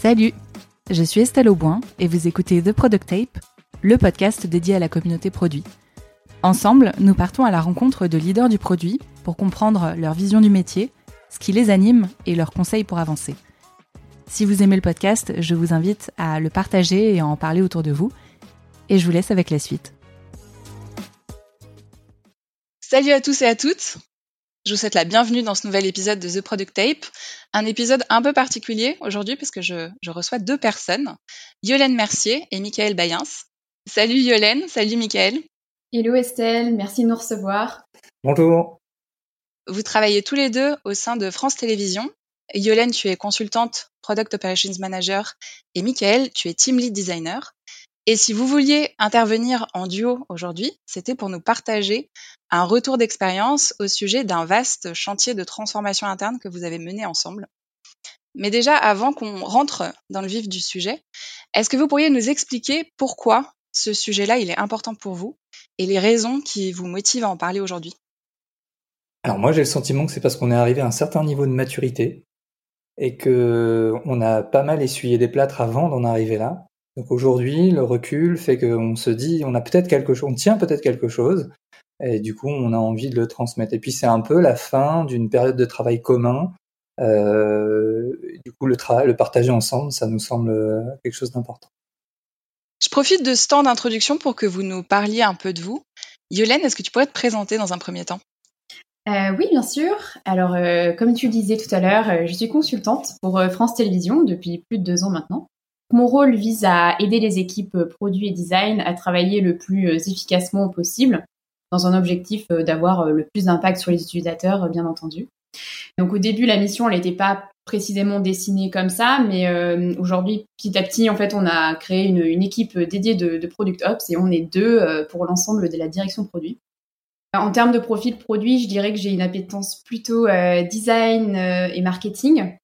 Salut, je suis Estelle Auboin et vous écoutez The Product Tape, le podcast dédié à la communauté produit. Ensemble, nous partons à la rencontre de leaders du produit pour comprendre leur vision du métier, ce qui les anime et leurs conseils pour avancer. Si vous aimez le podcast, je vous invite à le partager et à en parler autour de vous. Et je vous laisse avec la suite. Salut à tous et à toutes. Je vous souhaite la bienvenue dans ce nouvel épisode de The Product Tape. Un épisode un peu particulier aujourd'hui parce que je, reçois deux personnes, Yolène Mercier et Michael Bayens. Salut Yolène, salut Michael. Hello Estelle, merci de nous recevoir. Bonjour. Vous travaillez tous les deux au sein de France Télévisions. Yolène, tu es consultante, Product Operations Manager, et Michael, tu es Team Lead Designer. Et si vous vouliez intervenir en duo aujourd'hui, c'était pour nous partager un retour d'expérience au sujet d'un vaste chantier de transformation interne que vous avez mené ensemble. Mais déjà, avant qu'on rentre dans le vif du sujet, est-ce que vous pourriez nous expliquer pourquoi ce sujet-là, est important pour vous et les raisons qui vous motivent à en parler aujourd'hui? Alors moi, j'ai le sentiment que c'est parce qu'on est arrivé à un certain niveau de maturité et que on a pas mal essuyé des plâtres avant d'en arriver là donc aujourd'hui, le recul fait qu'on se dit, on a peut-être quelque chose, on tient peut-être quelque chose, et du coup, on a envie de le transmettre. Et puis c'est un peu la fin d'une période de travail commun. Euh, du coup, le, travail, le partager ensemble, ça nous semble quelque chose d'important. Je profite de ce temps d'introduction pour que vous nous parliez un peu de vous. Yolène, est-ce que tu pourrais te présenter dans un premier temps? Euh, oui, bien sûr. Alors, euh, comme tu le disais tout à l'heure, je suis consultante pour France Télévisions depuis plus de deux ans maintenant. Mon rôle vise à aider les équipes euh, produits et design à travailler le plus euh, efficacement possible dans un objectif euh, d'avoir le plus d'impact sur les utilisateurs, bien entendu. Donc au début, la mission, n'était pas précisément dessinée comme ça, mais aujourd'hui, petit à petit, en fait, on a créé une, équipe dédiée de, Product Ops et on est deux pour l'ensemble de la direction produit. En termes de profil produit, je dirais que j'ai une appétence plutôt design et marketing.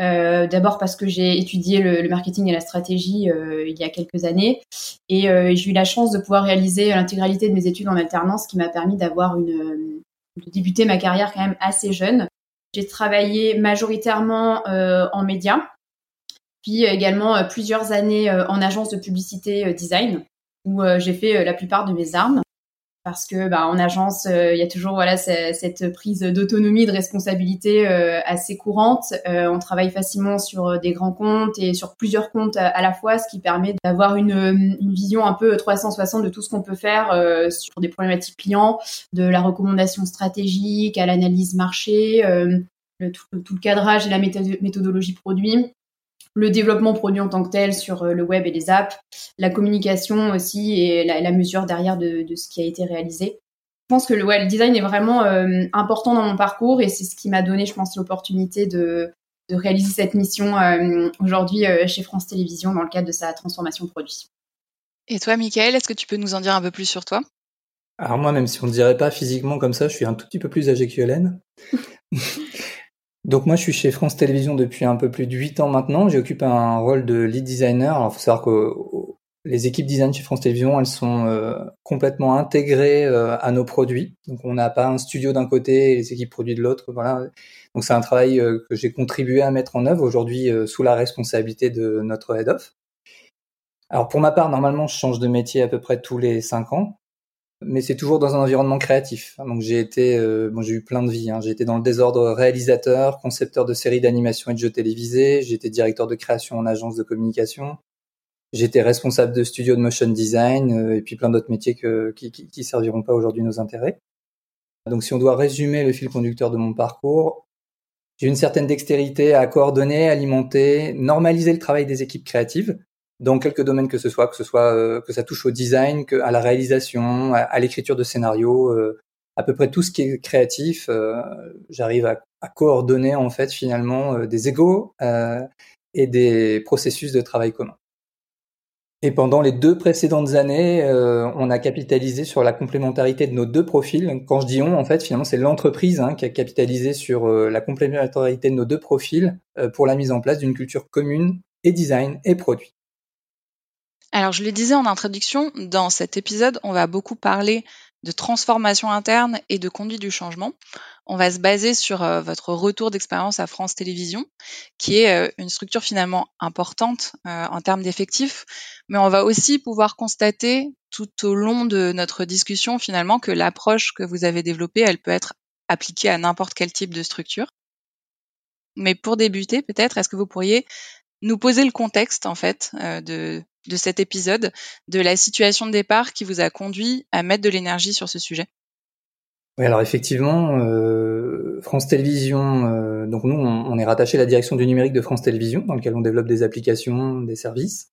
Euh, d'abord parce que j'ai étudié le, marketing et la stratégie euh, il y a quelques années et euh, j'ai eu la chance de pouvoir réaliser l'intégralité de mes études en alternance, qui m'a permis d'avoir une de débuter ma carrière quand même assez jeune. J'ai travaillé majoritairement en médias, puis également plusieurs années en agence de publicité design où j'ai fait la plupart de mes armes parce que bah, en agence, euh, il y a toujours voilà cette prise d'autonomie, de responsabilité euh, assez courante. Euh, on travaille facilement sur des grands comptes et sur plusieurs comptes à, la fois, ce qui permet d'avoir une, une, vision un peu 360 de tout ce qu'on peut faire sur des problématiques clients, de la recommandation stratégique à l'analyse marché, tout, le cadrage et la méthodologie produit le développement produit en tant que tel sur euh, le web et les apps, la communication aussi et la, mesure derrière de, ce qui a été réalisé. Je pense que le, web design est vraiment euh, important dans mon parcours et c'est ce qui m'a donné, je pense, l'opportunité de, réaliser cette mission euh, aujourd'hui chez France Télévisions dans le cadre de sa transformation produit. Et toi, Michael, est-ce que tu peux nous en dire un peu plus sur toi? Alors moi, même si on ne dirait pas physiquement comme ça, je suis un tout petit peu plus âgé que Hélène. Donc moi, je suis chez France Télévisions depuis un peu plus de 8 ans maintenant. J'occupe un rôle de lead designer. Alors, faut savoir que les équipes design chez France Télévisions, elles sont euh, complètement intégrées euh, à nos produits. Donc, on n'a pas un studio d'un côté et les équipes produits de l'autre. Voilà. Donc, c'est un travail euh, que j'ai contribué à mettre en œuvre aujourd'hui sous la responsabilité de notre head of. Alors, pour ma part, normalement, je change de métier à peu près tous les 5 ans mais c'est toujours dans un environnement créatif. Donc j'ai été, euh, bon, j'ai eu plein de vies. Hein. J'ai été dans le désordre réalisateur, concepteur de séries d'animation et de jeux télévisés. J'ai été directeur de création en agence de communication. J'étais responsable de studio de motion design euh, et puis plein d'autres métiers que, qui, qui, qui serviront pas aujourd'hui nos intérêts. Donc si on doit résumer le fil conducteur de mon parcours, j'ai une certaine dextérité à coordonner, alimenter, normaliser le travail des équipes créatives dans quelques domaines que ce soit, que ce soit euh, que ça touche au design, à la réalisation, à, l'écriture de scénarios, euh, à peu près tout ce qui est créatif, euh, j'arrive à, à, coordonner en fait finalement des égaux et des processus de travail commun. Et pendant les deux précédentes années, on a capitalisé sur la complémentarité de nos deux profils. Quand je dis on, en fait, finalement, c'est l'entreprise hein, qui a capitalisé sur la complémentarité de nos deux profils pour la mise en place d'une culture commune et design et produit. Alors, je le disais en introduction, dans cet épisode, on va beaucoup parler de transformation interne et de conduite du changement. On va se baser sur euh, votre retour d'expérience à France Télévisions, qui est euh, une structure finalement importante euh, en termes d'effectifs, mais on va aussi pouvoir constater tout au long de notre discussion finalement que l'approche que vous avez développée, elle peut être appliquée à n'importe quel type de structure. Mais pour débuter, peut-être, est-ce que vous pourriez nous poser le contexte en fait de, de cet épisode, de la situation de départ qui vous a conduit à mettre de l'énergie sur ce sujet Oui, alors effectivement, euh, France Télévisions, euh, donc nous, on, est rattaché à la direction du numérique de France Télévisions, dans lequel on développe des applications, des services.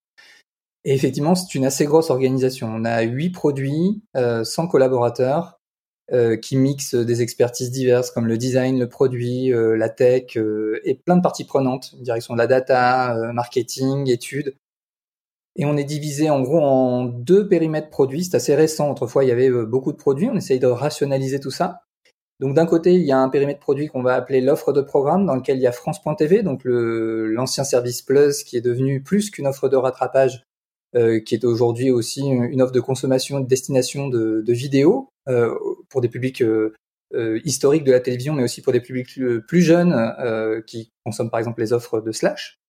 Et effectivement, c'est une assez grosse organisation. On a huit produits, euh, 100 collaborateurs, euh, qui mixent des expertises diverses comme le design, le produit, la tech et plein de parties prenantes, direction de la data, marketing, études. Et on est divisé en gros en deux périmètres produits. C'est assez récent. Autrefois, il y avait euh, beaucoup de produits. On essaye de rationaliser tout ça. Donc d'un côté, il y a un périmètre produit qu'on va appeler l'offre de programme, dans lequel il y a France.tv, donc l'ancien service Plus, qui est devenu plus qu'une offre de rattrapage, euh, qui est aujourd'hui aussi une offre de consommation et de destination de, vidéos euh, pour des publics historiques de la télévision, mais aussi pour des publics plus jeunes qui consomment par exemple les offres de Slash.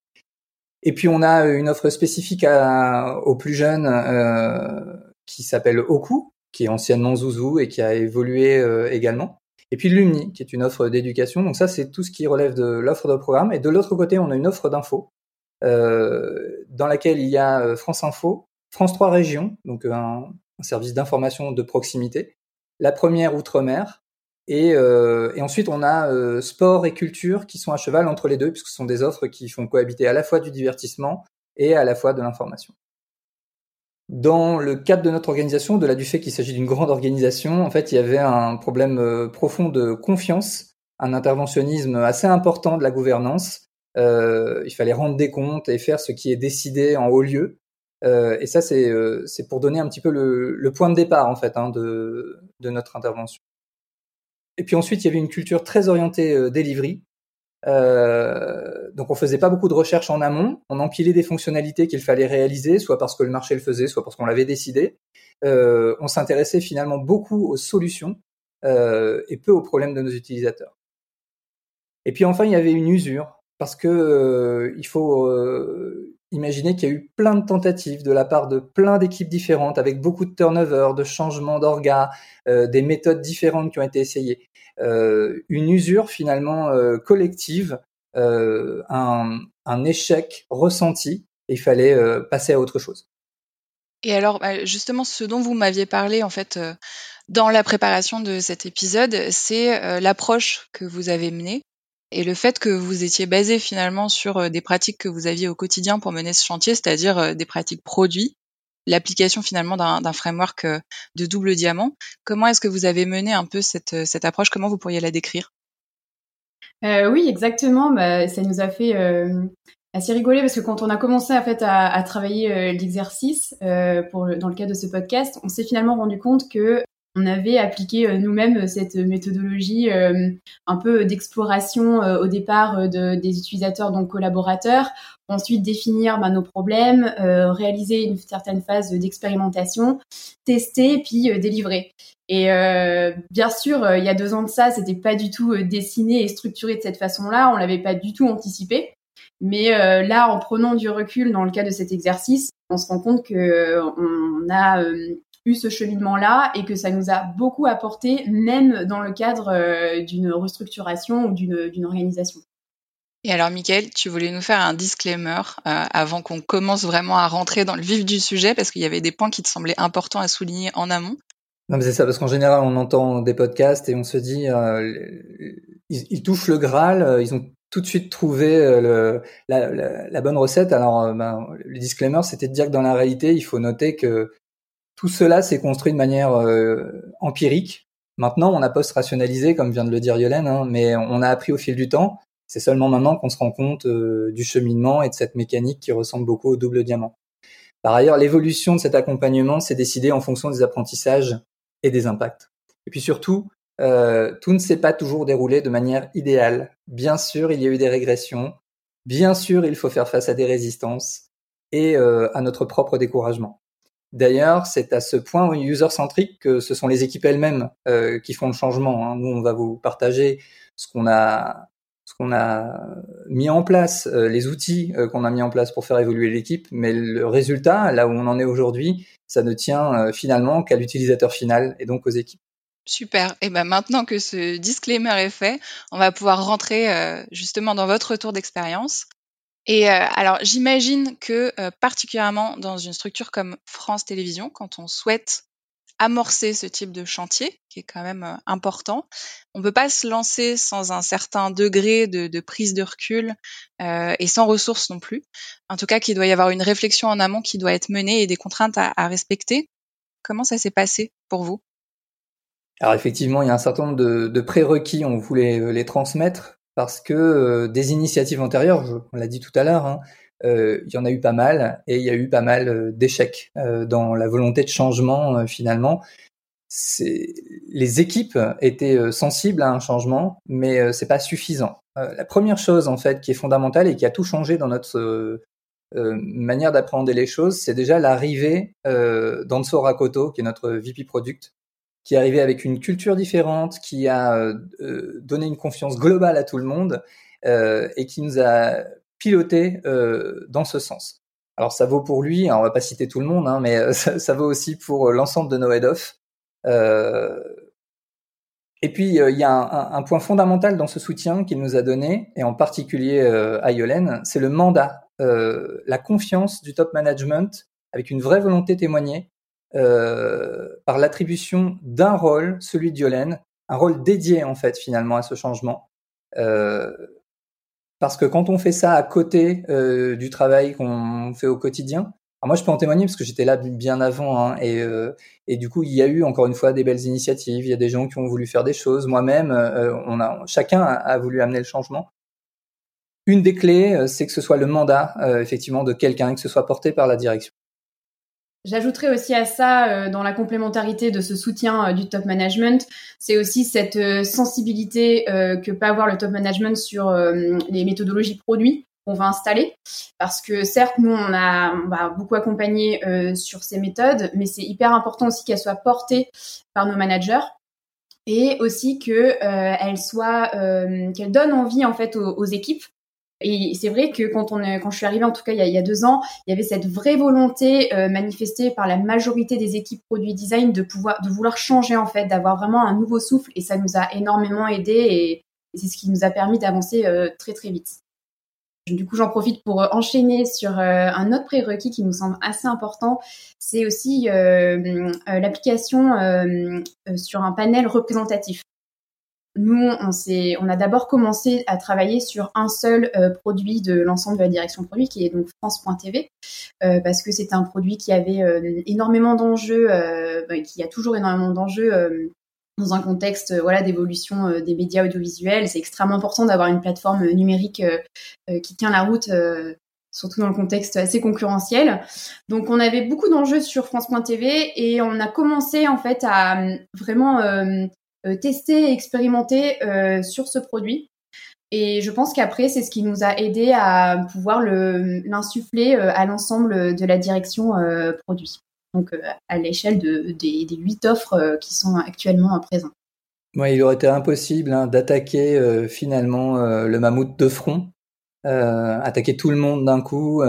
Et puis on a une offre spécifique aux plus jeunes euh, qui s'appelle Oku, qui est anciennement Zouzou et qui a évolué euh, également. Et puis Lumni, qui est une offre d'éducation. Donc ça, c'est tout ce qui relève de l'offre de programme. Et de l'autre côté, on a une offre d'info euh, dans laquelle il y a euh, France Info, France 3 Régions, donc un service d'information de proximité, la première Outre-mer, et, euh, et, ensuite, on a euh, sport et culture qui sont à cheval entre les deux, puisque ce sont des offres qui font cohabiter à la fois du divertissement et à la fois de l'information. Dans le cadre de notre organisation, de là du fait qu'il s'agit d'une grande organisation, en fait, il y avait un problème euh, profond de confiance, un interventionnisme assez important de la gouvernance. Euh, il fallait rendre des comptes et faire ce qui est décidé en haut lieu. Euh, et ça, c'est pour donner un petit peu le, le, point de départ, en fait, hein, de, de notre intervention. Et puis ensuite, il y avait une culture très orientée euh, delivery. Euh, donc on faisait pas beaucoup de recherches en amont, on empilait des fonctionnalités qu'il fallait réaliser, soit parce que le marché le faisait, soit parce qu'on l'avait décidé. Euh, on s'intéressait finalement beaucoup aux solutions et peu aux problèmes de nos utilisateurs. Et puis enfin, il y avait une usure parce que il faut euh, imaginer qu'il y a eu plein de tentatives de la part de plein d'équipes différentes, avec beaucoup de turnover, de changements d'orgas, euh, des méthodes différentes qui ont été essayées. Euh, une usure finalement euh, collective, euh, un, un, échec ressenti, et il fallait euh, passer à autre chose. Et alors, bah, justement, ce dont vous m'aviez parlé, en fait, dans la préparation de cet épisode, c'est l'approche que vous avez menée et le fait que vous étiez basé finalement sur euh, des pratiques que vous aviez au quotidien pour mener ce chantier, c'est-à-dire euh, des pratiques produits, l'application finalement d'un framework euh, de double diamant. Comment est-ce que vous avez mené un peu cette, cette approche? Comment vous pourriez la décrire? Euh, Oui, exactement. Bah, ça nous a fait euh, assez rigoler parce que quand on a commencé en fait à, à travailler euh, l'exercice dans le cadre de ce podcast, on s'est finalement rendu compte que on avait appliqué euh, nous-mêmes euh, cette méthodologie euh, un peu d'exploration au départ de, des utilisateurs, donc collaborateurs, ensuite définir bah, nos problèmes, réaliser une certaine phase d'expérimentation, tester, puis délivrer. Et bien sûr, il y a deux ans de ça, c'était pas du tout dessiné et structuré de cette façon-là, on l'avait pas du tout anticipé. Mais là, en prenant du recul dans le cas de cet exercice, on se rend compte que on a eu ce cheminement-là et que ça nous a beaucoup apporté, même dans le cadre euh, d'une restructuration ou d'une organisation. Et alors, Mickaël, tu voulais nous faire un disclaimer euh, avant qu'on commence vraiment à rentrer dans le vif du sujet, parce qu'il y avait des points qui te semblaient importants à souligner en amont. Non, mais c'est ça, parce qu'en général, on entend des podcasts et on se dit, euh, ils, ils, touchent le Graal, euh, ils ont tout de suite trouvé le, la, la, la, bonne recette. Alors, ben, le disclaimer, c'était de dire que dans la réalité, il faut noter que tout cela s'est construit de manière euh, empirique. Maintenant, on a post-rationalisé, comme vient de le dire Yolène, hein, mais on a appris au fil du temps. C'est seulement maintenant qu'on se rend compte euh, du cheminement et de cette mécanique qui ressemble beaucoup au double diamant. Par ailleurs, l'évolution de cet accompagnement s'est décidée en fonction des apprentissages et des impacts. Et puis surtout, euh, tout ne s'est pas toujours déroulé de manière idéale. Bien sûr, il y a eu des régressions. Bien sûr, il faut faire face à des résistances et à notre propre découragement. D'ailleurs, c'est à ce point user-centrique que ce sont les équipes elles-mêmes euh, qui font le changement. Hein. Nous, on va vous partager ce qu'on a, ce qu'on a mis en place, euh, les outils euh, qu'on a mis en place pour faire évoluer l'équipe, mais le résultat, là où on en est aujourd'hui, ça ne tient finalement qu'à l'utilisateur final et donc aux équipes. Super. Et ben maintenant que ce disclaimer est fait, on va pouvoir rentrer justement dans votre retour d'expérience. Et euh, alors, j'imagine que euh, particulièrement dans une structure comme France Télévisions, quand on souhaite amorcer ce type de chantier, qui est quand même euh, important, on peut pas se lancer sans un certain degré de, de prise de recul et sans ressources non plus. En tout cas, qu'il doit y avoir une réflexion en amont qui doit être menée et des contraintes à, à respecter. Comment ça s'est passé pour vous? Alors effectivement, il y a un certain nombre de, de prérequis, on voulait les transmettre parce que euh, des initiatives antérieures, on l'a dit tout à l'heure, hein, euh, il y en a eu pas mal et il y a eu pas mal euh, d'échecs dans la volonté de changement finalement. Les équipes étaient sensibles à un changement, mais c'est pas suffisant. la première chose en fait qui est fondamentale et qui a tout changé dans notre manière d'appréhender les choses, c'est déjà l'arrivée d'Anso Rakoto, qui est notre VP Product, qui est arrivé avec une culture différente, qui a euh, euh, donné une confiance globale à tout le monde euh, et qui nous a piloté dans ce sens. Alors ça vaut pour lui, on va pas citer tout le monde, hein, mais ça, vaut aussi pour l'ensemble de nos head-off. et puis il y a un, point fondamental dans ce soutien qu'il nous a donné, et en particulier à Yolène, c'est le mandat, la confiance du top management avec une vraie volonté témoignée euh, par l'attribution d'un rôle, celui d'Yolène, un rôle dédié en fait finalement à ce changement. Euh, parce que quand on fait ça à côté euh, du travail qu'on fait au quotidien, moi je peux en témoigner parce que j'étais là bien avant hein, et, euh, et du coup il y a eu encore une fois des belles initiatives, il y a des gens qui ont voulu faire des choses, moi-même, euh, on a chacun a, a, voulu amener le changement. Une des clés, c'est que ce soit le mandat effectivement de quelqu'un, que ce soit porté par la direction. J'ajouterais aussi à ça, euh, dans la complémentarité de ce soutien euh, du top management, c'est aussi cette euh, sensibilité que peut avoir le top management sur les méthodologies produits qu'on va installer. Parce que certes, nous, on, a, on beaucoup accompagner sur ces méthodes, mais c'est hyper important aussi qu'elles soient portées par nos managers et aussi que elles soient, qu'elles donnent envie en fait aux équipes et c'est vrai que quand on quand je suis arrivée, en tout cas il y a, deux ans, il y avait cette vraie volonté euh, manifestée par la majorité des équipes produits design de pouvoir de vouloir changer en fait, d'avoir vraiment un nouveau souffle. Et ça nous a énormément aidé et, c'est ce qui nous a permis d'avancer euh, très très vite. Du coup, j'en profite pour euh, enchaîner sur un autre prérequis qui nous semble assez important. C'est aussi l'application sur un panel représentatif. Nous, on, on a d'abord commencé à travailler sur un seul euh, produit de l'ensemble de la direction produit, qui est donc France.tv, euh, parce que c'est un produit qui avait euh, énormément d'enjeux, bah, qui a toujours énormément d'enjeux dans un contexte voilà d'évolution des médias audiovisuels. C'est extrêmement important d'avoir une plateforme numérique qui tient la route surtout dans le contexte assez concurrentiel. Donc on avait beaucoup d'enjeux sur France.tv et on a commencé en fait à vraiment euh, tester et expérimenter euh, sur ce produit. Et je pense qu'après, c'est ce qui nous a aidé à pouvoir l'insuffler euh, à l'ensemble de la direction produit. Donc à l'échelle de, des, huit offres qui sont actuellement présentes. Ouais, il aurait été impossible hein, d'attaquer finalement le mammouth de front. attaquer tout le monde d'un coup,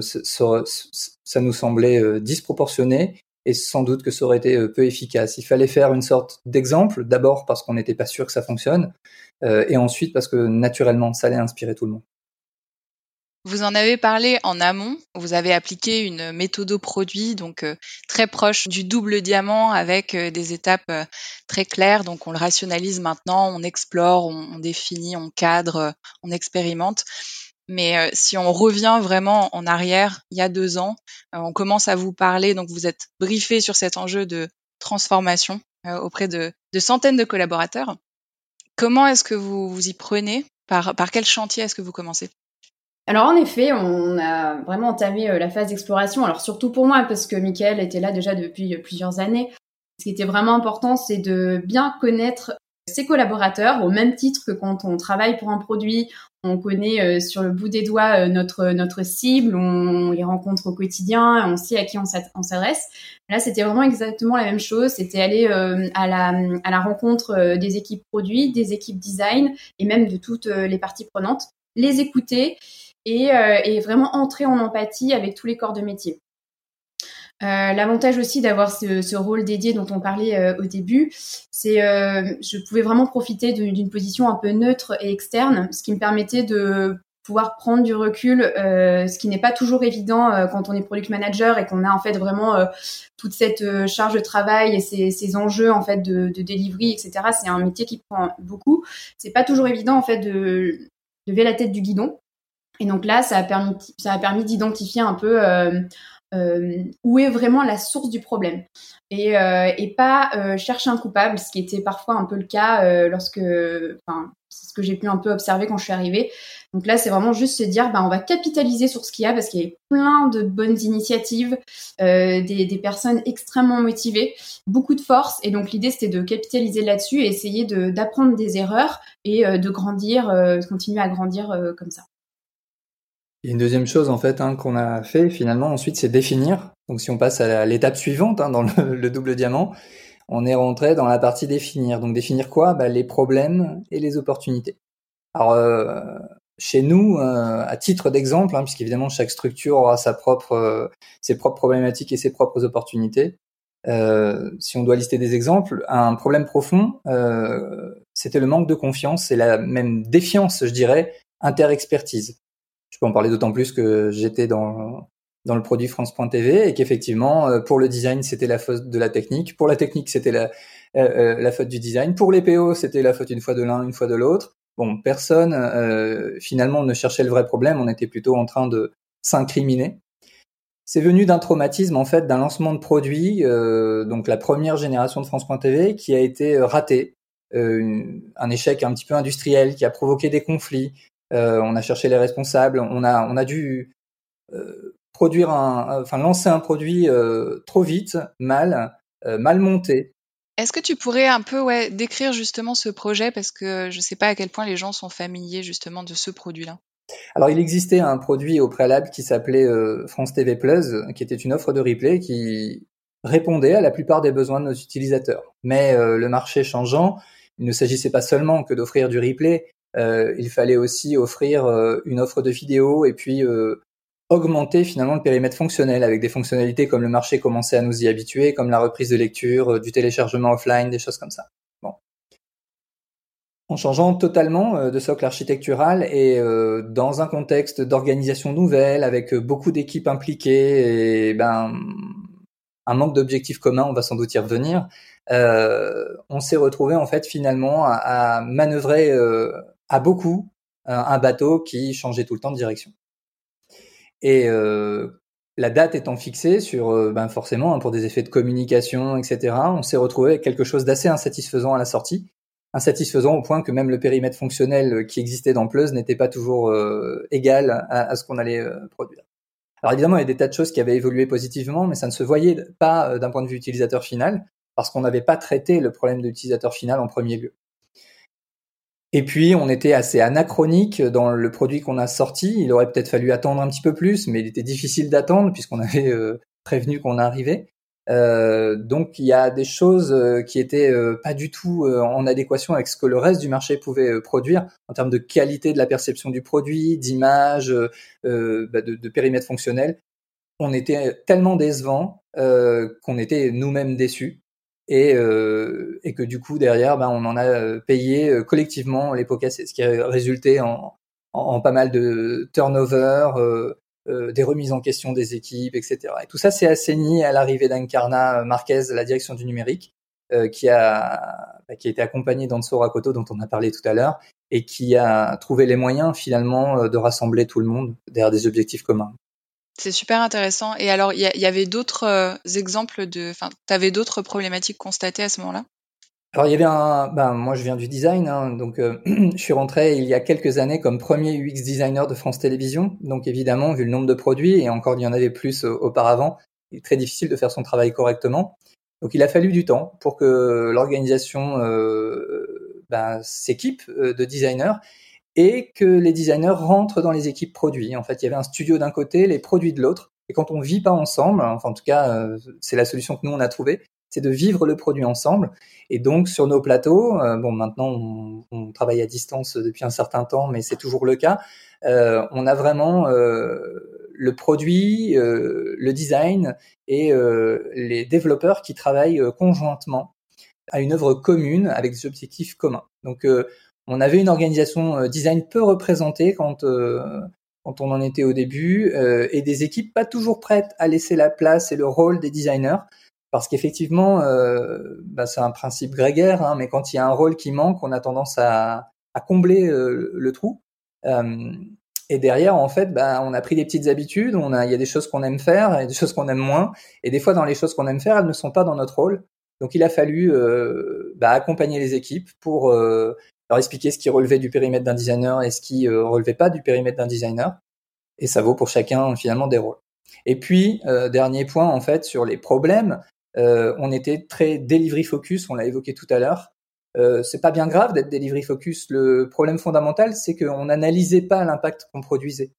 ça, nous semblait disproportionné et sans doute que ça aurait été euh, peu efficace. Il fallait faire une sorte d'exemple, d'abord parce qu'on n'était pas sûr que ça fonctionne, euh, et ensuite parce que naturellement, ça allait inspirer tout le monde. Vous en avez parlé en amont. Vous avez appliqué une méthode produit, donc euh, très proche du double diamant, avec des étapes très claires. Donc on le rationalise maintenant, on explore, on définit, on cadre, on expérimente. Mais euh, si on revient vraiment en arrière, il y a deux ans, euh, on commence à vous parler, donc vous êtes briefé sur cet enjeu de transformation euh, auprès de, centaines de collaborateurs. Comment est-ce que vous vous y prenez? Par, par quel chantier est-ce que vous commencez? Alors en effet, on a vraiment entamé la phase d'exploration. Alors surtout pour moi, parce que Michael était là déjà depuis plusieurs années. Ce qui était vraiment important, c'est de bien connaître ses collaborateurs au même titre que quand on travaille pour un produit, on connaît euh, sur le bout des doigts euh, notre cible, on les rencontre au quotidien, on sait à qui on s'adresse. Là, c'était vraiment exactement la même chose. C'était aller euh, à la à la rencontre des équipes produits, des équipes design et même de toutes les parties prenantes, les écouter et, et vraiment entrer en empathie avec tous les corps de métier. Euh, L'avantage aussi d'avoir ce, ce, rôle dédié dont on parlait euh, au début, c'est euh, je pouvais vraiment profiter d'une position un peu neutre et externe, ce qui me permettait de pouvoir prendre du recul, euh, ce qui n'est pas toujours évident euh, quand on est product manager et qu'on a en fait vraiment toute cette charge de travail et ces, ces, enjeux en fait de, de delivery, etc. C'est un métier qui prend beaucoup. C'est pas toujours évident en fait de, de lever la tête du guidon. Et donc là, ça a permis, ça a permis d'identifier un peu euh, où est vraiment la source du problème et, euh, et pas euh, chercher un coupable, ce qui était parfois un peu le cas euh, lorsque, enfin, c'est ce que j'ai pu un peu observer quand je suis arrivée. Donc là, c'est vraiment juste se dire, bah, on va capitaliser sur ce qu'il y a parce qu'il y a plein de bonnes initiatives, euh, des, des, personnes extrêmement motivées, beaucoup de force. Et donc l'idée, c'était de capitaliser là-dessus et essayer d'apprendre des erreurs et de grandir, continuer à grandir comme ça. Une deuxième chose en fait hein, qu'on a fait finalement ensuite, c'est définir. Donc si on passe à l'étape suivante hein, dans le, double diamant, on est rentré dans la partie définir. Donc définir quoi? Bah, Les problèmes et les opportunités. Alors euh, chez nous, euh, à titre d'exemple, hein, puisqu'évidemment chaque structure aura euh, ses propres problématiques et ses propres opportunités. Si on doit lister des exemples, un problème profond, c'était le manque de confiance et la même défiance, je dirais, interexpertise. Je peux en parler d'autant plus que j'étais dans le produit France.tv et qu'effectivement euh, pour le design c'était la faute de la technique, pour la technique c'était la euh, euh, faute du design, pour les PO c'était la faute une fois de l'un, une fois de l'autre. Bon, personne finalement ne cherchait le vrai problème, on était plutôt en train de s'incriminer. C'est venu d'un traumatisme en fait d'un lancement de produit, donc la première génération de France.tv qui a été raté, un échec un petit peu industriel qui a provoqué des conflits, on a cherché les responsables, on a, on a dû euh, produire un, enfin lancer un produit euh, trop vite, mal, mal monté. Est-ce que tu pourrais un peu ouais, décrire justement ce projet? Parce que je ne sais pas à quel point les gens sont familiers justement de ce produit-là. Alors il existait un produit au préalable qui s'appelait France TV Plus, qui était une offre de replay qui répondait à la plupart des besoins de nos utilisateurs. Mais le marché changeant, il ne s'agissait pas seulement que d'offrir du replay, euh, il fallait aussi offrir euh, une offre de vidéo et puis euh, augmenter finalement le périmètre fonctionnel avec des fonctionnalités comme le marché commençait à nous y habituer, comme la reprise de lecture, du téléchargement offline, des choses comme ça. Bon. En changeant totalement de socle architectural et dans un contexte d'organisation nouvelle, avec beaucoup d'équipes impliquées et ben un manque d'objectifs communs, on va sans doute y revenir. on s'est retrouvé en fait finalement à manœuvrer à beaucoup un bateau qui changeait tout le temps de direction. Et euh, la date étant fixée sur, euh, ben forcément, hein, pour des effets de communication, etc., on s'est retrouvé avec quelque chose d'assez insatisfaisant à la sortie. Insatisfaisant au point que même le périmètre fonctionnel qui existait dans Pleuse n'était pas toujours euh, égal à, ce qu'on allait euh, produire. Alors évidemment, il y a des tas de choses qui avaient évolué positivement, mais ça ne se voyait pas d'un point de vue utilisateur final, parce qu'on n'avait pas traité le problème de l'utilisateur final en premier lieu. Et puis, on était assez anachronique dans le produit qu'on a sorti. Il aurait peut-être fallu attendre un petit peu plus, mais il était difficile d'attendre puisqu'on avait euh, prévenu qu'on arrivait. Euh, donc, il y a des choses euh, qui étaient euh, pas du tout en adéquation avec ce que le reste du marché pouvait produire en termes de qualité de la perception du produit, d'image, bah de, de, périmètre fonctionnel. On était tellement décevant qu'on était nous-mêmes déçus et, euh, et que du coup derrière ben, on en a euh, payé euh, collectivement les pots cassés, ce qui a résulté en, en, pas mal de turnover, euh, euh, des remises en question des équipes, etc. Et tout ça s'est assaini à l'arrivée d'Encarna Marquez, la direction du numérique, euh, qui a bah, qui a été accompagné d'Anso Rakoto dont on a parlé tout à l'heure et qui a trouvé les moyens finalement de rassembler tout le monde derrière des objectifs communs. C'est super intéressant. Et alors, il y, avait d'autres euh, exemples de. Enfin, tu avais d'autres problématiques constatées à ce moment-là? Alors il y avait un, ben moi je viens du design, hein, donc euh, je suis rentré il y a quelques années comme premier UX designer de France Télévisions. Donc évidemment, vu le nombre de produits et encore il y en avait plus euh, auparavant, il est très difficile de faire son travail correctement. Donc il a fallu du temps pour que l'organisation bah, s'équipent de designers et que les designers rentrent dans les équipes produits. En fait, il y avait un studio d'un côté, les produits de l'autre. Et quand on vit pas ensemble, enfin en tout cas, c'est la solution que nous on a trouvée, c'est de vivre le produit ensemble. Et donc sur nos plateaux, bon maintenant on, travaille à distance depuis un certain temps, mais c'est toujours le cas. Euh, on a vraiment le produit, euh, le design et euh, les développeurs qui travaillent euh, conjointement à une œuvre commune avec des objectifs communs. Donc on avait une organisation design peu représentée quand quand on en était au début et des équipes pas toujours prêtes à laisser la place et le rôle des designers parce qu'effectivement bah, c'est un principe grégaire hein, mais quand il y a un rôle qui manque on a tendance à, à combler le trou et derrière, en fait, bah, on a pris des petites habitudes. On a, il y a des choses qu'on aime faire et des choses qu'on aime moins. Et des fois, dans les choses qu'on aime faire, elles ne sont pas dans notre rôle. Donc, il a fallu euh, bah, accompagner les équipes pour euh, leur expliquer ce qui relevait du périmètre d'un designer et ce qui euh, relevait pas du périmètre d'un designer. Et ça vaut pour chacun finalement des rôles. Et puis, euh, dernier point, en fait, sur les problèmes, euh, on était très delivery focus. On l'a évoqué tout à l'heure. Euh, c'est pas bien grave d'être delivery focus. Le problème fondamental, c'est qu'on n'analysait pas l'impact qu'on produisait.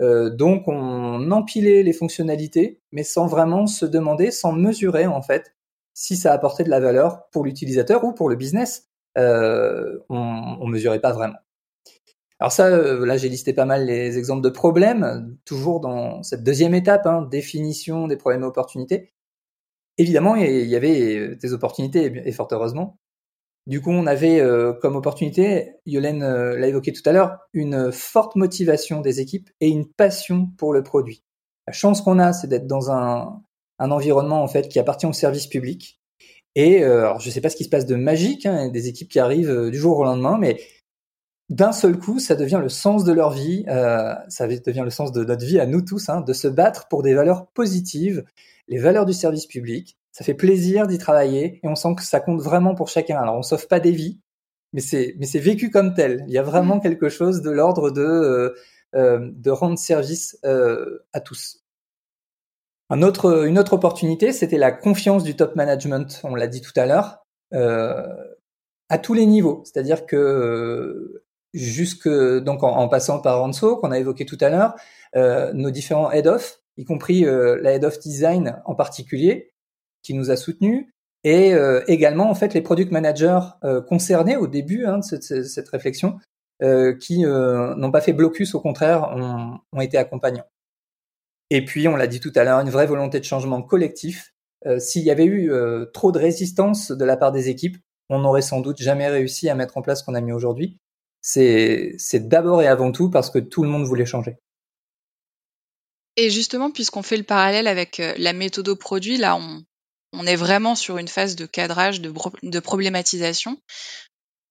Donc, on empilait les fonctionnalités, mais sans vraiment se demander, sans mesurer en fait si ça apportait de la valeur pour l'utilisateur ou pour le business. Euh, on, on mesurait pas vraiment. Alors ça, euh, là, j'ai listé pas mal les exemples de problèmes, toujours dans cette deuxième étape, hein, définition des problèmes et opportunités. Évidemment, il y avait des opportunités, et fort heureusement, du coup, on avait euh, comme opportunité, Yolène euh, l'a évoqué tout à l'heure, une forte motivation des équipes et une passion pour le produit. La chance qu'on a, c'est d'être dans un, un, environnement en fait qui appartient au service public. Et euh, alors, je ne sais pas ce qui se passe de magique, hein, des équipes qui arrivent du jour au lendemain, mais d'un seul coup, ça devient le sens de leur vie, ça devient le sens de notre vie à nous tous, hein, de se battre pour des valeurs positives, les valeurs du service public, ça fait plaisir d'y travailler et on sent que ça compte vraiment pour chacun. Alors on sauve pas des vies, mais c'est mais c'est vécu comme tel. Il y a vraiment mmh. quelque chose de l'ordre de euh, euh, de rendre service euh, à tous. Un autre, une autre opportunité, c'était la confiance du top management. On l'a dit tout à l'heure, à tous les niveaux. C'est-à-dire que jusque donc en, passant par Ranso qu'on a évoqué tout à l'heure, nos différents head of, y compris la head of design en particulier, qui nous a soutenus, et euh, également en fait les product managers euh, concernés au début hein, de cette, cette réflexion, euh, qui n'ont pas fait blocus, au contraire, ont, ont été accompagnants. Et puis, on l'a dit tout à l'heure, une vraie volonté de changement collectif. S'il y avait eu trop de résistance de la part des équipes, on n'aurait sans doute jamais réussi à mettre en place ce qu'on a mis aujourd'hui. C'est d'abord et avant tout parce que tout le monde voulait changer. Et justement, puisqu'on fait le parallèle avec la méthode produit, là, on, est vraiment sur une phase de cadrage, de, problématisation.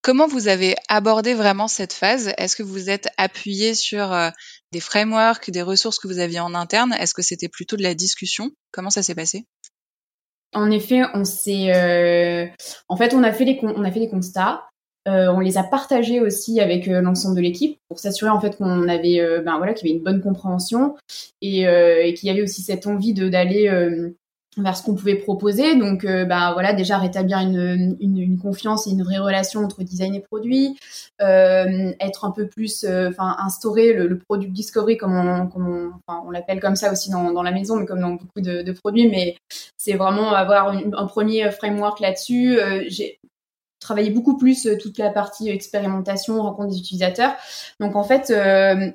Comment vous avez abordé vraiment cette phase? Est-ce que vous êtes appuyé sur euh, des frameworks, des ressources que vous aviez en interne Est-ce que c'était plutôt de la discussion? Comment ça s'est passé? En effet, on s'est, euh, en fait, on a fait les, on a fait des constats. Euh, on les a partagés aussi avec l'ensemble de l'équipe pour s'assurer en fait qu'on avait, ben voilà, qu'il y avait une bonne compréhension et, et qu'il y avait aussi cette envie de d'aller vers ce qu'on pouvait proposer. Donc, euh, bah, voilà, déjà rétablir une, une, une, confiance et une vraie relation entre design et produit, euh, être un peu plus, euh, enfin, instaurer le, le, product discovery comme on, comme on, on l'appelle comme ça aussi dans, dans, la maison, mais comme dans beaucoup de, de produits. Mais c'est vraiment avoir un premier framework là-dessus. Euh, j'ai travaillé beaucoup plus toute la partie expérimentation, rencontre des utilisateurs. Donc en fait,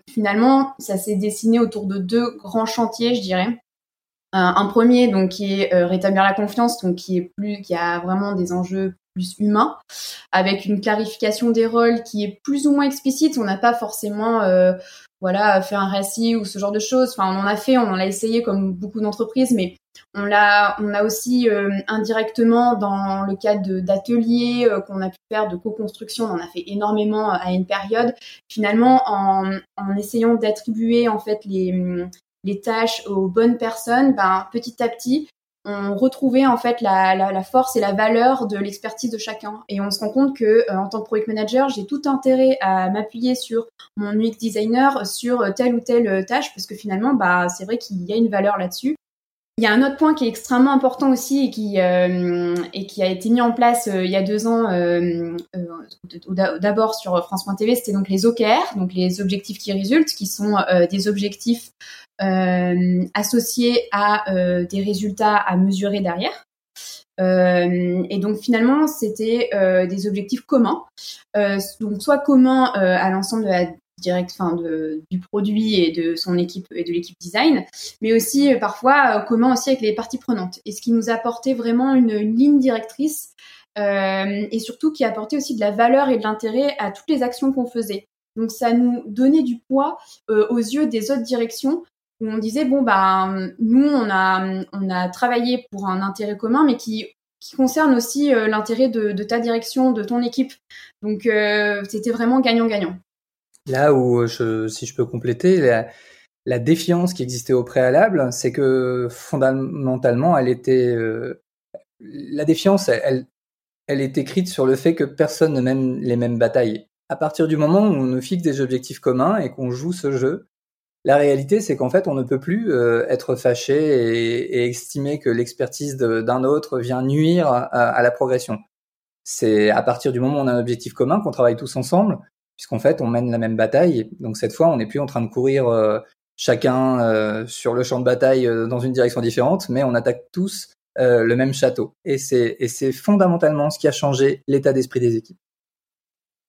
finalement, ça s'est dessiné autour de deux grands chantiers, je dirais un premier donc qui est euh, rétablir la confiance, donc qui est plus, qui a vraiment des enjeux plus humains, avec une clarification des rôles qui est plus ou moins explicite. On n'a pas forcément euh, voilà fait un récit ou ce genre de choses. Enfin, on en a fait, on en a essayé comme beaucoup d'entreprises, mais on l'a, on a aussi euh, indirectement dans le cadre d'ateliers qu'on a pu faire de co-construction, on en a fait énormément à une période. Finalement, en, en essayant d'attribuer en fait les les tâches aux bonnes personnes, ben, petit à petit, on retrouvait en fait la, la, force et la valeur de l'expertise de chacun. Et on se rend compte que euh, en tant que project manager, j'ai tout intérêt à m'appuyer sur mon UX designer sur telle ou telle tâche parce que finalement, bah, c'est vrai qu'il y a une valeur là-dessus. Il y a un autre point qui est extrêmement important aussi et qui, euh, et qui a été mis en place euh, il y a deux ans euh, d'abord sur France.tv, c'était donc les OKR, donc les objectifs qui résultent, qui sont des objectifs associés à des résultats à mesurer derrière. et donc finalement, c'était des objectifs communs, donc soit communs à l'ensemble de la direct, enfin de, du produit et de son équipe et de l'équipe design, mais aussi euh, parfois euh, comment aussi avec les parties prenantes. Et ce qui nous apportait vraiment une, ligne directrice euh, et surtout qui apportait aussi de la valeur et de l'intérêt à toutes les actions qu'on faisait. Donc ça nous donnait du poids aux yeux des autres directions où on disait bon bah nous on a on a travaillé pour un intérêt commun mais qui qui concerne aussi l'intérêt de, ta direction, de ton équipe. Donc c'était vraiment gagnant-gagnant. Là où, euh, si je peux compléter, la, défiance qui existait au préalable, c'est que fondamentalement, elle était, euh, la défiance, elle, elle est écrite sur le fait que personne ne mène les mêmes batailles. À partir du moment où on nous fixe des objectifs communs et qu'on joue ce jeu, la réalité, c'est qu'en fait, on ne peut plus euh, être fâché et, estimer que l'expertise d'un autre vient nuire à, la progression. C'est à partir du moment où on a un objectif commun, qu'on travaille tous ensemble, puisqu'en fait, on mène la même bataille. Donc cette fois, on n'est plus en train de courir euh, chacun euh, sur le champ de bataille dans une direction différente, mais on attaque tous le même château. Et c'est fondamentalement ce qui a changé l'état d'esprit des équipes.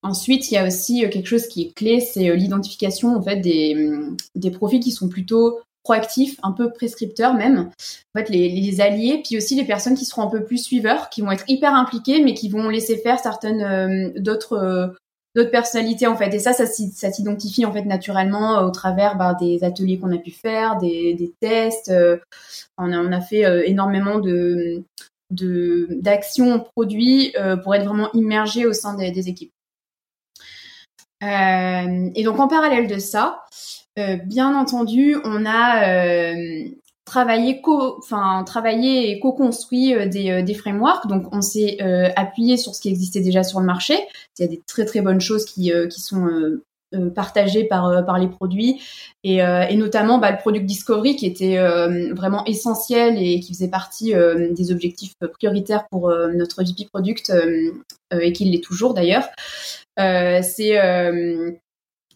Ensuite, il y a aussi quelque chose qui est clé, c'est l'identification en fait des, hum, des profils qui sont plutôt proactifs, un peu prescripteurs même. En fait, les, alliés, puis aussi les personnes qui seront un peu plus suiveurs, qui vont être hyper impliquées, mais qui vont laisser faire certaines d'autres d'autres personnalités en fait. Et ça, ça, s'identifie en fait naturellement euh, au travers bah, des ateliers qu'on a pu faire, des, tests. Euh, on, a, on, a, fait euh, énormément de d'actions produits pour être vraiment immergé au sein des, équipes. Et donc en parallèle de ça, bien entendu, on a travaillé, co enfin, travaillé et co-construit euh, des, euh, des, frameworks. Donc, on s'est euh, appuyé sur ce qui existait déjà sur le marché. Il y a des très très bonnes choses qui, qui sont partagées par, par les produits et, et notamment bah, le product discovery qui était vraiment essentiel et qui faisait partie des objectifs prioritaires pour notre VP product et qui l'est toujours d'ailleurs. C'est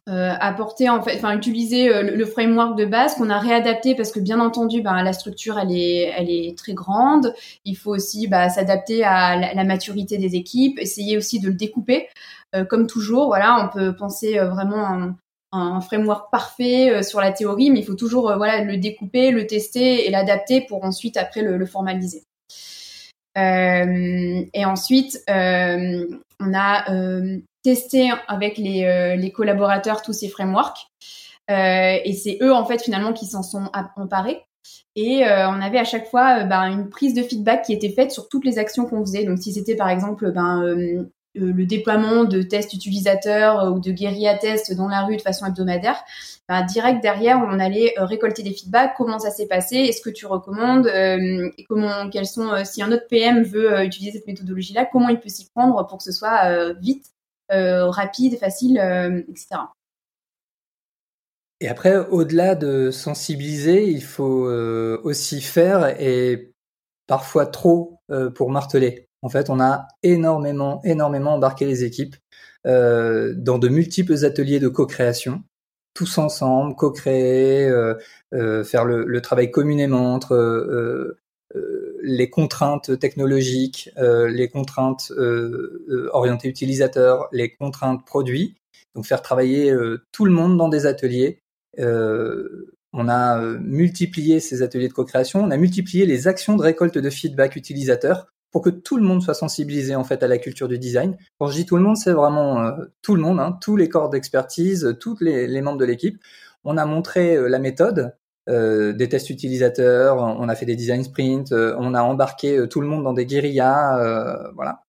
euh, apporter en fait, enfin utiliser euh, le, framework de base qu'on a réadapté parce que bien entendu, bah, la structure elle est, elle est très grande. Il faut aussi bah, s'adapter à la, maturité des équipes, essayer aussi de le découper. Euh, comme toujours, voilà, on peut penser vraiment un, un framework parfait sur la théorie, mais il faut toujours voilà le découper, le tester et l'adapter pour ensuite après le, le formaliser. et ensuite, on a tester avec les, euh, les collaborateurs tous ces frameworks. Euh, et c'est eux, en fait, finalement, qui s'en sont emparés. Et euh, on avait à chaque fois ben, une prise de feedback qui était faite sur toutes les actions qu'on faisait. Donc, si c'était par exemple ben, le déploiement de tests utilisateurs ou de guérilla tests dans la rue de façon hebdomadaire, ben, direct derrière, on allait récolter des feedbacks. Comment ça s'est passé? Est-ce que tu recommandes? Et comment, quels sont, si un autre PM veut utiliser cette méthodologie-là, comment il peut s'y prendre pour que ce soit vite rapide, facile, euh, etc. Et après, au-delà de sensibiliser, il faut euh, aussi faire et parfois trop pour marteler. En fait, on a énormément, énormément embarqué les équipes dans de multiples ateliers de co-création, tous ensemble, co-créer, faire le, travail communément entre euh, les contraintes technologiques, euh, les contraintes euh, orientées utilisateurs, les contraintes produits. Donc faire travailler tout le monde dans des ateliers. on a multiplié ces ateliers de co-création, on a multiplié les actions de récolte de feedback utilisateur pour que tout le monde soit sensibilisé en fait à la culture du design. Quand je dis tout le monde, c'est vraiment tout le monde, hein, tous les corps d'expertise, tous les, membres de l'équipe. On a montré la méthode, euh, des tests utilisateurs, on a fait des design sprints, euh, on a embarqué euh, tout le monde dans des guérillas, voilà.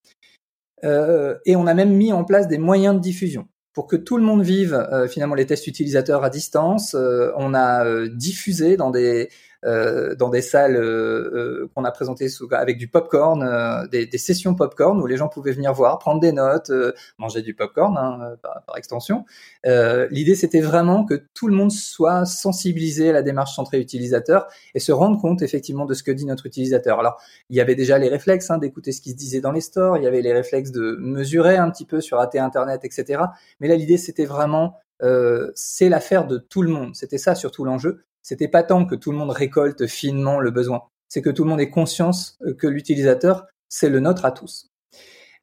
et on a même mis en place des moyens de diffusion pour que tout le monde vive finalement les tests utilisateurs à distance. on a diffusé dans des euh, dans des salles euh, qu'on a présentées avec du popcorn, des, des, sessions popcorn où les gens pouvaient venir voir, prendre des notes, manger du popcorn hein, par, par, extension. L'idée, c'était vraiment que tout le monde soit sensibilisé à la démarche centrée utilisateur et se rendre compte effectivement de ce que dit notre utilisateur. Alors, il y avait déjà les réflexes hein, d'écouter ce qui se disait dans les stores, il y avait les réflexes de mesurer un petit peu sur AT Internet, etc. Mais là, l'idée, c'était vraiment euh, c'est l'affaire de tout le monde. C'était ça surtout l'enjeu. C'était pas tant que tout le monde récolte finement le besoin, c'est que tout le monde ait conscience euh, que l'utilisateur, c'est le nôtre à tous.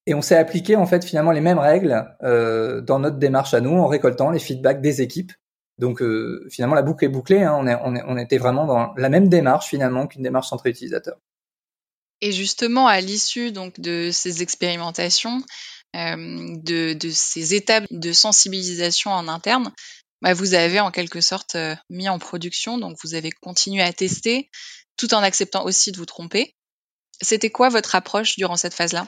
Et on s'est appliqué en fait finalement les mêmes règles euh, dans notre démarche à nous en récoltant les feedbacks des équipes. Donc finalement la boucle est bouclée. Hein. on, était vraiment dans la même démarche finalement qu'une démarche centrée utilisateur. Et justement à l'issue donc de ces expérimentations, euh, de, ces étapes de sensibilisation en interne, bah, vous avez en quelque sorte euh, mis en production, donc vous avez continué à tester tout en acceptant aussi de vous tromper. C'était quoi votre approche durant cette phase-là?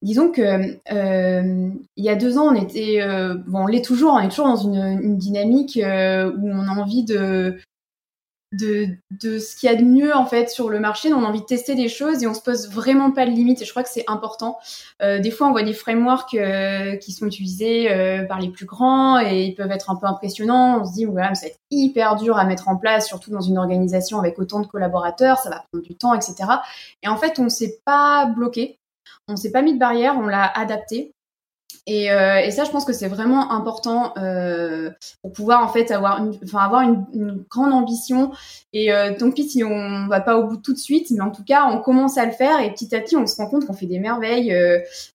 Disons que euh, il y a deux ans, on était, euh, bon, on l'est toujours, on est toujours dans une, dynamique euh, où on a envie de de, de ce qu'il y a de mieux en fait sur le marché. On a envie de tester des choses et on se pose vraiment pas de limites. Et je crois que c'est important. Euh, des fois, on voit des frameworks euh, qui sont utilisés euh, par les plus grands et ils peuvent être un peu impressionnants. On se dit voilà, ça va être hyper dur à mettre en place, surtout dans une organisation avec autant de collaborateurs. Ça va prendre du temps, etc. Et en fait, on s'est pas bloqué. On s'est pas mis de barrière, on l'a adapté. Et, euh, et, ça, je pense que c'est vraiment important euh, pour pouvoir en fait avoir une, enfin, avoir une, une grande ambition. Et euh, tant pis si on va pas au bout tout de suite, mais en tout cas, on commence à le faire et petit à petit, on se rend compte qu'on fait des merveilles.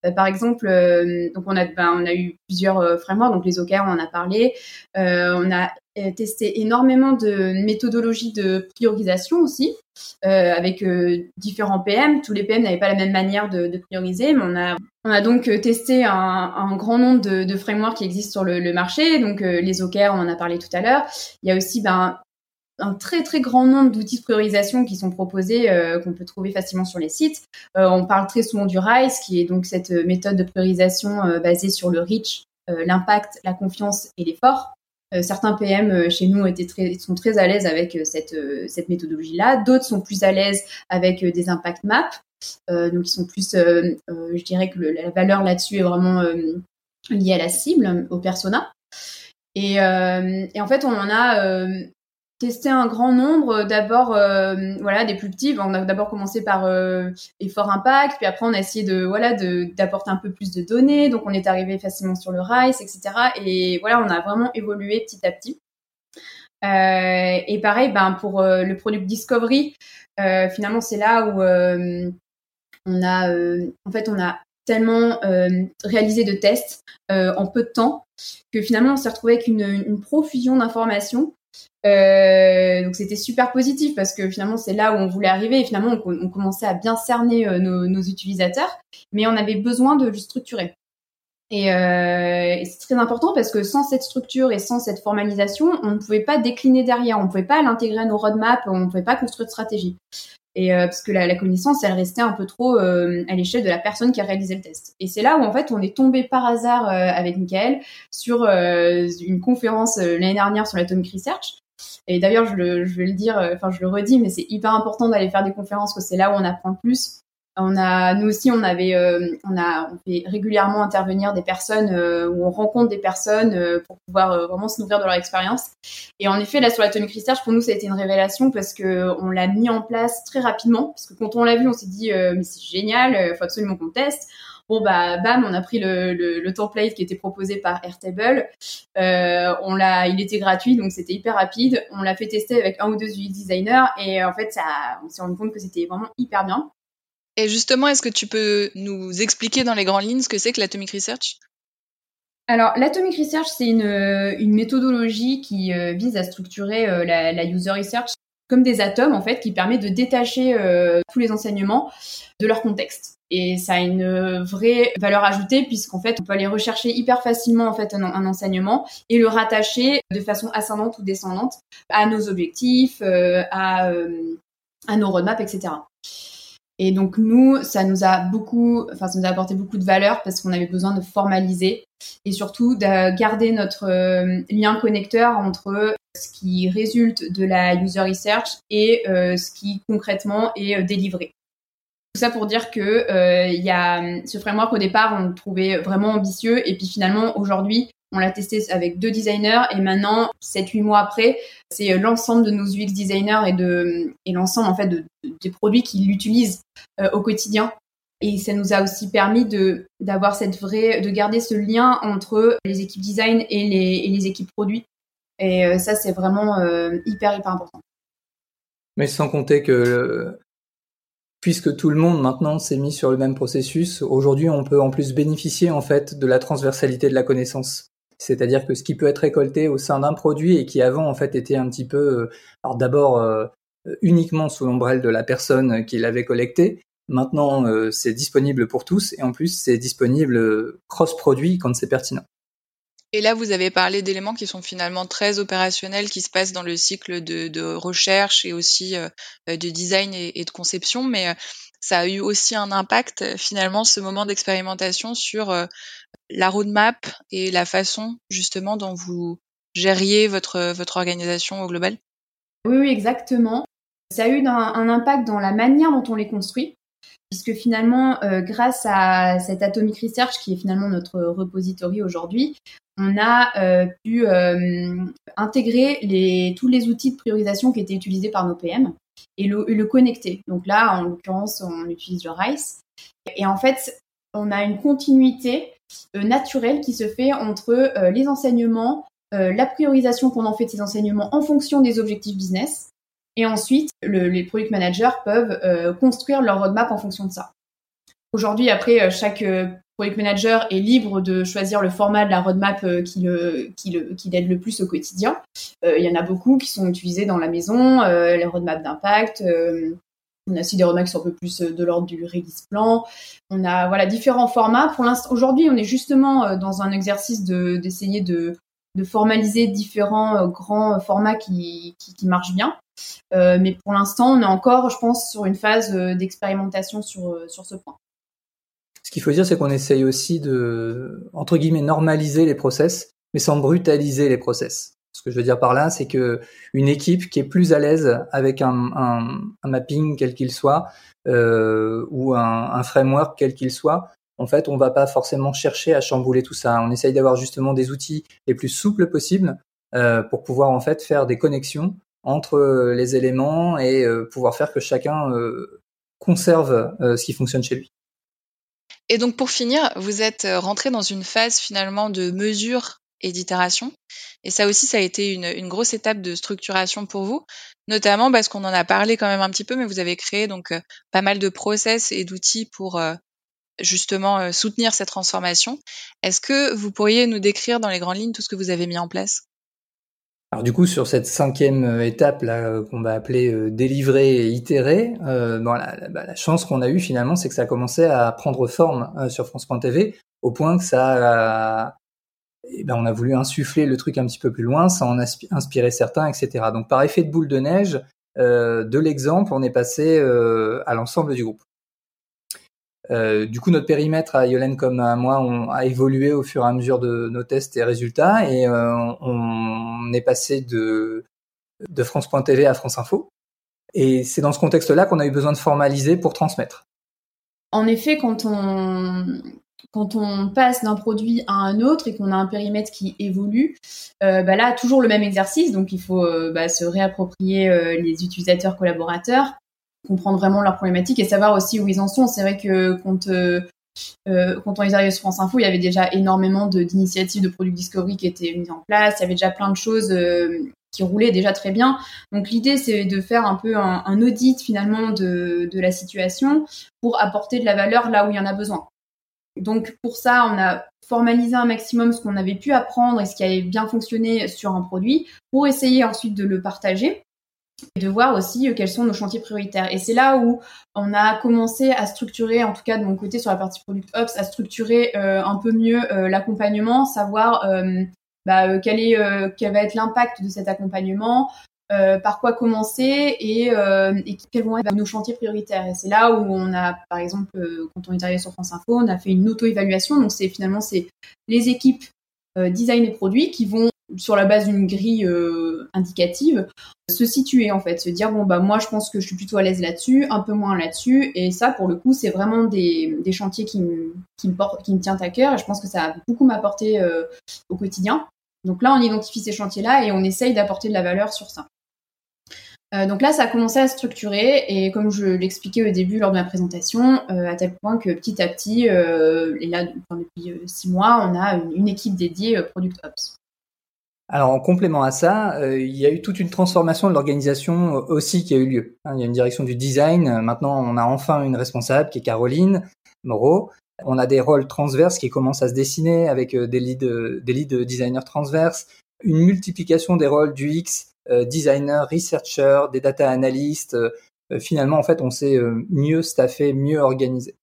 Bah, par exemple, euh, donc on a, ben, on a eu plusieurs frameworks, donc les OKR, on en a parlé. on a testé énormément de méthodologies de priorisation aussi. Euh, avec euh, différents PM. Tous les PM n'avaient pas la même manière de, prioriser, mais on a, on a donc euh, testé un, grand nombre de, frameworks qui existent sur le, marché. Donc les OKR, on en a parlé tout à l'heure. Il y a aussi ben, un très très grand nombre d'outils de priorisation qui sont proposés, euh, qu'on peut trouver facilement sur les sites. Euh, on parle très souvent du RISE, qui est donc cette méthode de priorisation euh, basée sur le reach, l'impact, la confiance et l'effort. Euh, certains PM euh, chez nous sont très à l'aise avec euh, cette, méthodologie-là. D'autres sont plus à l'aise avec des impact maps. donc ils sont plus, je dirais que la valeur là-dessus est vraiment liée à la cible, au persona. Et, en fait, on en a testé un grand nombre. D'abord, euh, voilà, des plus petits. On a d'abord commencé par euh, effort impact, puis après on a essayé de voilà d'apporter un peu plus de données. Donc on est arrivé facilement sur le RICE, etc. Et voilà, on a vraiment évolué petit à petit. Euh, et pareil, ben pour euh, le product discovery, euh, finalement c'est là où on a en fait on a tellement réalisé de tests en peu de temps que finalement on s'est retrouvé avec une profusion d'informations euh, donc c'était super positif parce que finalement c'est là où on voulait arriver et finalement on, commençait à bien cerner euh, nos, utilisateurs, mais on avait besoin de le structurer. Et, euh, et c'est très important parce que sans cette structure et sans cette formalisation, on ne pouvait pas décliner derrière, on ne pouvait pas l'intégrer à nos roadmaps, on ne pouvait pas construire de stratégie. Et euh, parce que la, la, connaissance, elle restait un peu trop euh, à l'échelle de la personne qui a réalisé le test. Et c'est là où en fait on est tombé par hasard avec Michael sur une conférence l'année dernière sur l'Atomic Research et d'ailleurs, je, je vais le dire, euh, enfin, je le redis, mais c'est hyper important d'aller faire des conférences, parce que c'est là où on apprend le plus. On a, nous aussi, on avait, euh, on a, on fait régulièrement intervenir des personnes euh, où on rencontre des personnes pour pouvoir vraiment se nourrir de leur expérience. Et en effet, là sur l'Atomic Research, pour nous, ça a été une révélation parce que on l'a mis en place très rapidement. Parce que quand on l'a vu, on s'est dit, mais c'est génial, il faut absolument qu'on teste. Bon bah bam, on a pris le, le, le template qui était proposé par Airtable. Euh, on l'a, il était gratuit donc c'était hyper rapide. On l'a fait tester avec un ou deux UI designers et en fait ça, on s'est rendu compte que c'était vraiment hyper bien. Et justement, est-ce que tu peux nous expliquer dans les grandes lignes ce que c'est que l'Atomic Research? Alors, l'Atomic Research, c'est une, une, méthodologie qui euh, vise à structurer euh, la, user research comme des atomes, en fait, qui permet de détacher euh, tous les enseignements de leur contexte et ça a une vraie valeur ajoutée puisqu'en fait on peut aller rechercher hyper facilement en fait un, enseignement et le rattacher de façon ascendante ou descendante à nos objectifs, euh, à, euh, à nos roadmaps, etc. Et donc nous, ça nous a beaucoup, enfin ça nous a apporté beaucoup de valeur parce qu'on avait besoin de formaliser et surtout de garder notre euh, lien connecteur entre ce qui résulte de la user research et euh, ce qui concrètement est euh, délivré. Tout ça pour dire que il y a ce framework au départ on le trouvait vraiment ambitieux et puis finalement aujourd'hui on l'a testé avec deux designers et maintenant, 7-8 mois après, c'est l'ensemble de nos UX designers et, l'ensemble en fait de, des produits qui l'utilisent au quotidien et ça nous a aussi permis de d'avoir cette vraie, de garder ce lien entre les équipes design et les, équipes produits. Et euh, ça, c'est vraiment euh, hyper hyper important. Mais sans compter que puisque tout le monde maintenant s'est mis sur le même processus, aujourd'hui on peut en plus bénéficier en fait de la transversalité de la connaissance. C'est-à-dire que ce qui peut être récolté au sein d'un produit et qui avant en fait était un petit peu, euh, d'abord uniquement sous l'ombrelle de la personne qui l'avait collecté, Maintenant, euh, c'est disponible pour tous et en plus, c'est disponible euh, cross-produit quand c'est pertinent. Et là, vous avez parlé d'éléments qui sont finalement très opérationnels, qui se passent dans le cycle de, recherche et aussi euh, de design et, de conception, mais ça a eu aussi un impact finalement ce moment d'expérimentation sur la roadmap et la façon justement dont vous gériez votre, votre organisation au global? Oui, exactement. Ça a eu un impact dans la manière dont on les construit puisque finalement, euh, grâce à cette Atomic Research, qui est finalement notre repository aujourd'hui, on a euh, pu euh, intégrer tous les outils de priorisation qui étaient utilisés par nos PM et le, le connecter. Donc là, en l'occurrence, on utilise le RICE. Et en fait, on a une continuité naturelle qui se fait entre les enseignements, la priorisation qu'on en fait de ces enseignements en fonction des objectifs business et ensuite, les product managers peuvent euh, construire leur roadmap en fonction de ça. Aujourd'hui, après, euh, chaque euh, product manager est libre de choisir le format de la roadmap qui l'aide le plus au quotidien. Il y en a beaucoup qui sont utilisés dans la maison, les roadmaps d'impact. On a roadmaps qui sont un peu plus de l'ordre du release plan. On a voilà différents formats. Pour l'instant, aujourd'hui, on est justement dans un exercice de, d'essayer de, de formaliser différents grands formats qui, marchent bien. Euh, mais pour l'instant, on est encore, je pense, sur une phase euh, d'expérimentation sur, euh, sur ce point. Ce qu'il faut dire, c'est qu'on essaye aussi de, entre guillemets, normaliser les process, mais sans brutaliser les process. Ce que je veux dire par là, c'est que une équipe qui est plus à l'aise avec un, mapping quel qu'il soit euh, ou un, framework quel qu'il soit, en fait, on va pas forcément chercher à chambouler tout ça. On essaye d'avoir justement des outils les plus souples possibles euh, pour pouvoir en fait faire des connexions entre euh, les éléments et euh, pouvoir faire que chacun euh, conserve ce qui fonctionne chez lui. Et donc pour finir, vous êtes rentré dans une phase finalement de mesure et d'itération. Et ça aussi, ça a été une, grosse étape de structuration pour vous, notamment parce qu'on en a parlé quand même un petit peu, mais vous avez créé donc pas mal de process et d'outils pour justement soutenir cette transformation. Est-ce que vous pourriez nous décrire dans les grandes lignes tout ce que vous avez mis en place? Alors du coup, sur cette cinquième euh, étape euh, qu'on va appeler euh, délivrer et itérer, euh, bah, la, chance qu'on a eue finalement, c'est que ça a commencé à prendre forme sur France.tv au point que ça, a, ben, on a voulu insuffler le truc un petit peu plus loin, ça en a inspiré certains, etc. Donc par effet de boule de neige, de l'exemple, on est passé à l'ensemble du groupe. Euh, du coup, notre périmètre à Yolène comme à moi a évolué au fur et à mesure de nos tests et résultats et euh, on est passé de France.tv à France Info. Et c'est dans ce contexte-là qu'on a eu besoin de formaliser pour transmettre. En effet, quand on, quand on passe d'un produit à un autre et qu'on a un périmètre qui évolue, euh, bah là, toujours le même exercice. Donc, il faut euh, bah, se réapproprier euh, les utilisateurs collaborateurs, comprendre vraiment leurs problématiques et savoir aussi où ils en sont. C'est vrai que quand quand on est arrivé sur France Info, il y avait déjà énormément d'initiatives de, product discovery qui étaient mises en place. Il y avait déjà plein de choses qui roulaient déjà très bien. Donc l'idée, c'est de faire un peu un, un audit finalement de, de, la situation pour apporter de la valeur là où il y en a besoin. Donc pour ça, on a formalisé un maximum ce qu'on avait pu apprendre et ce qui avait bien fonctionné sur un produit pour essayer ensuite de le partager et de voir aussi euh, quels sont nos chantiers prioritaires. Et c'est là où on a commencé à structurer, en tout cas de mon côté sur la partie Product Ops, à structurer euh, un peu mieux euh, l'accompagnement, savoir bah, quel, est, quel va être l'impact de cet accompagnement, par quoi commencer et, et, quels vont être nos chantiers prioritaires. Et c'est là où on a, par exemple, quand on est arrivé sur France Info, on a fait une auto-évaluation. Donc c'est finalement c'est les équipes design et produits qui vont sur la base d'une grille euh, indicative, se situer en fait, se dire bon bah moi je pense que je suis plutôt à l'aise là-dessus, un peu moins là-dessus, et ça pour le coup c'est vraiment des, chantiers qui me, tiennent à cœur, et je pense que ça a beaucoup m'apporté euh, au quotidien. Donc là on identifie ces chantiers-là et on essaye d'apporter de la valeur sur ça. Euh, donc là, ça a commencé à structurer et comme je l'expliquais au début lors de ma présentation, à tel point que petit à petit, et là depuis six mois, on a une, équipe dédiée Product Ops. Alors en complément à ça, euh, il y a eu toute une transformation de l'organisation euh, aussi qui a eu lieu. Hein, il y a une direction du design. Maintenant, on a enfin une responsable qui est Caroline Moreau. On a des rôles transverses qui commencent à se dessiner avec euh, des leads, des leads designers transverses, une multiplication des rôles du X, designer, researcher, des data analysts. finalement, en fait, on s'est mieux staffé, mieux organisé.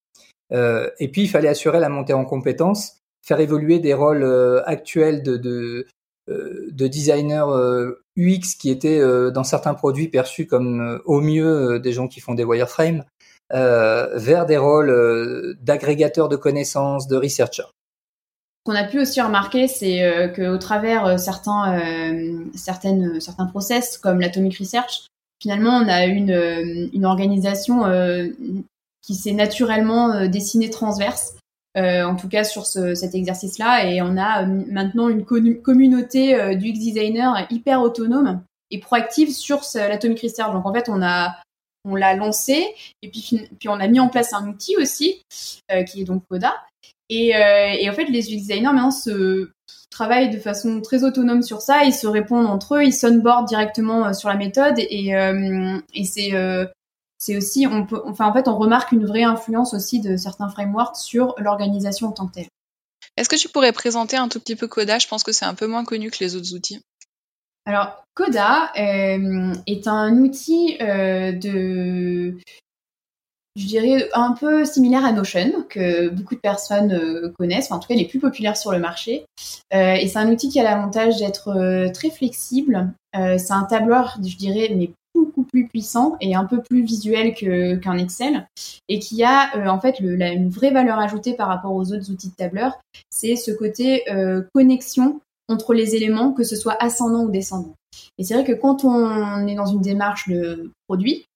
et puis, il fallait assurer la montée en compétences, faire évoluer des rôles actuels de, de, euh, de designers UX euh, qui étaient euh, dans certains produits perçus comme au mieux des gens qui font des wireframes vers des rôles d'agrégateurs de connaissances, de researchers. Ce qu'on a pu aussi remarquer, c'est qu'au travers certains, certaines, certains process comme l'Atomic Research, finalement, on a une, une organisation qui s'est naturellement dessinée transverse euh, en tout cas sur cet exercice-là. Et on a euh, maintenant une communauté euh, du X-designer hyper autonome et proactive sur l'Atomic Research. Donc en fait, on a on l'a lancé et puis, on a mis en place un outil aussi qui est donc Coda. Et, et en fait, les UX designers maintenant se travaillent de façon très autonome sur ça. Ils se répondent entre eux, ils sonboard directement sur la méthode et, c'est aussi, on peut, enfin en fait, on remarque une vraie influence aussi de certains frameworks sur l'organisation en tant que telle. Est-ce que tu pourrais présenter un tout petit peu Coda Je pense que c'est un peu moins connu que les autres outils. Alors, Coda euh, est un outil euh, de, je dirais, un peu similaire à Notion, que beaucoup de personnes euh, connaissent, en tout cas les plus populaires sur le marché. et c'est un outil qui a l'avantage d'être très flexible. c'est un tableur, je dirais, mais beaucoup plus puissant et un peu plus visuel qu'un Excel et qui a en fait une vraie valeur ajoutée par rapport aux autres outils de tableur, c'est ce côté connexion entre les éléments, que ce soit ascendant ou descendant. Et c'est vrai que quand on est dans une démarche de produit,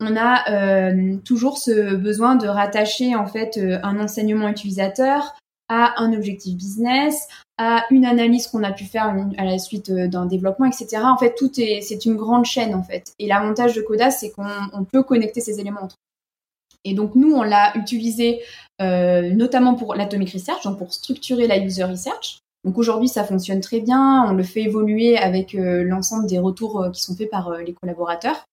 on a euh, toujours ce besoin de rattacher en fait un enseignement utilisateur à un objectif business, à une analyse qu'on a pu faire à la suite euh, d'un développement, etc. En fait, tout est, c'est une grande chaîne en fait. Et l'avantage de Coda, c'est qu'on peut connecter ces éléments entre. Et donc nous, on l'a utilisé euh, notamment pour l'atomic research, donc pour structurer la user research. Donc aujourd'hui, ça fonctionne très bien. On le fait évoluer avec euh, l'ensemble des retours qui sont faits par les collaborateurs.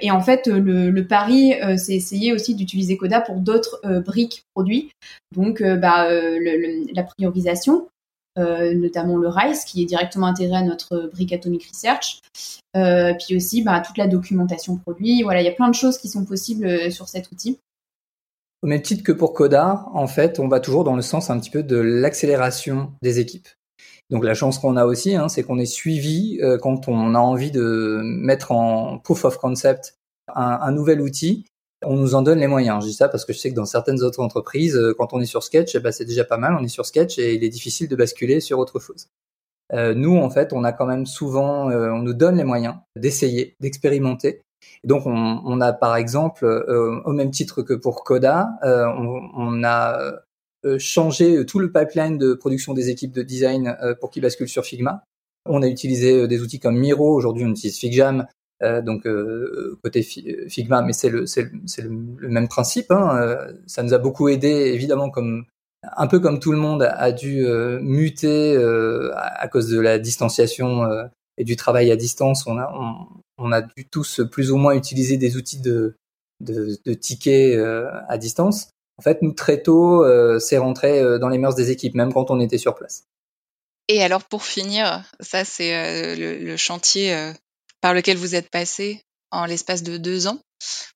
Et en fait, le, pari, euh, c'est essayer aussi d'utiliser Coda pour d'autres euh, briques produits. Donc, euh, bah, la priorisation, notamment le RISE, qui est directement intégré à notre brique Atomic Research. puis aussi, bah, toute la documentation produit. Voilà, il y a plein de choses qui sont possibles sur cet outil. Au même titre que pour Coda, en fait, on va toujours dans le sens un petit peu de l'accélération des équipes. Donc la chance qu'on a aussi, hein, c'est qu'on est suivi euh, quand on a envie de mettre en proof of concept un, nouvel outil. On nous en donne les moyens. Je dis ça parce que je sais que dans certaines autres entreprises, euh, quand on est sur Sketch, eh ben, c'est déjà pas mal. On est sur Sketch et il est difficile de basculer sur autre chose. Euh, nous, en fait, on a quand même souvent, on nous donne les moyens d'essayer, d'expérimenter. Donc, on, on, a par exemple, au même titre que pour Coda, on, on, a euh, changer tout le pipeline de production des équipes de design euh, pour qu'ils basculent sur Figma. On a utilisé euh, des outils comme Miro, aujourd'hui on utilise Figjam, donc côté Figma, mais c'est le, le, le, même principe. Hein. ça nous a beaucoup aidé, évidemment, comme un peu comme tout le monde a dû muter à, cause de la distanciation et du travail à distance. On a, on, a dû tous plus ou moins utiliser des outils de, tickets à distance en fait, nous, très tôt, euh, c'est rentré euh, dans les mœurs des équipes, même quand on était sur place. Et alors, pour finir, ça, c'est euh, le, chantier par lequel vous êtes passé en l'espace de deux ans.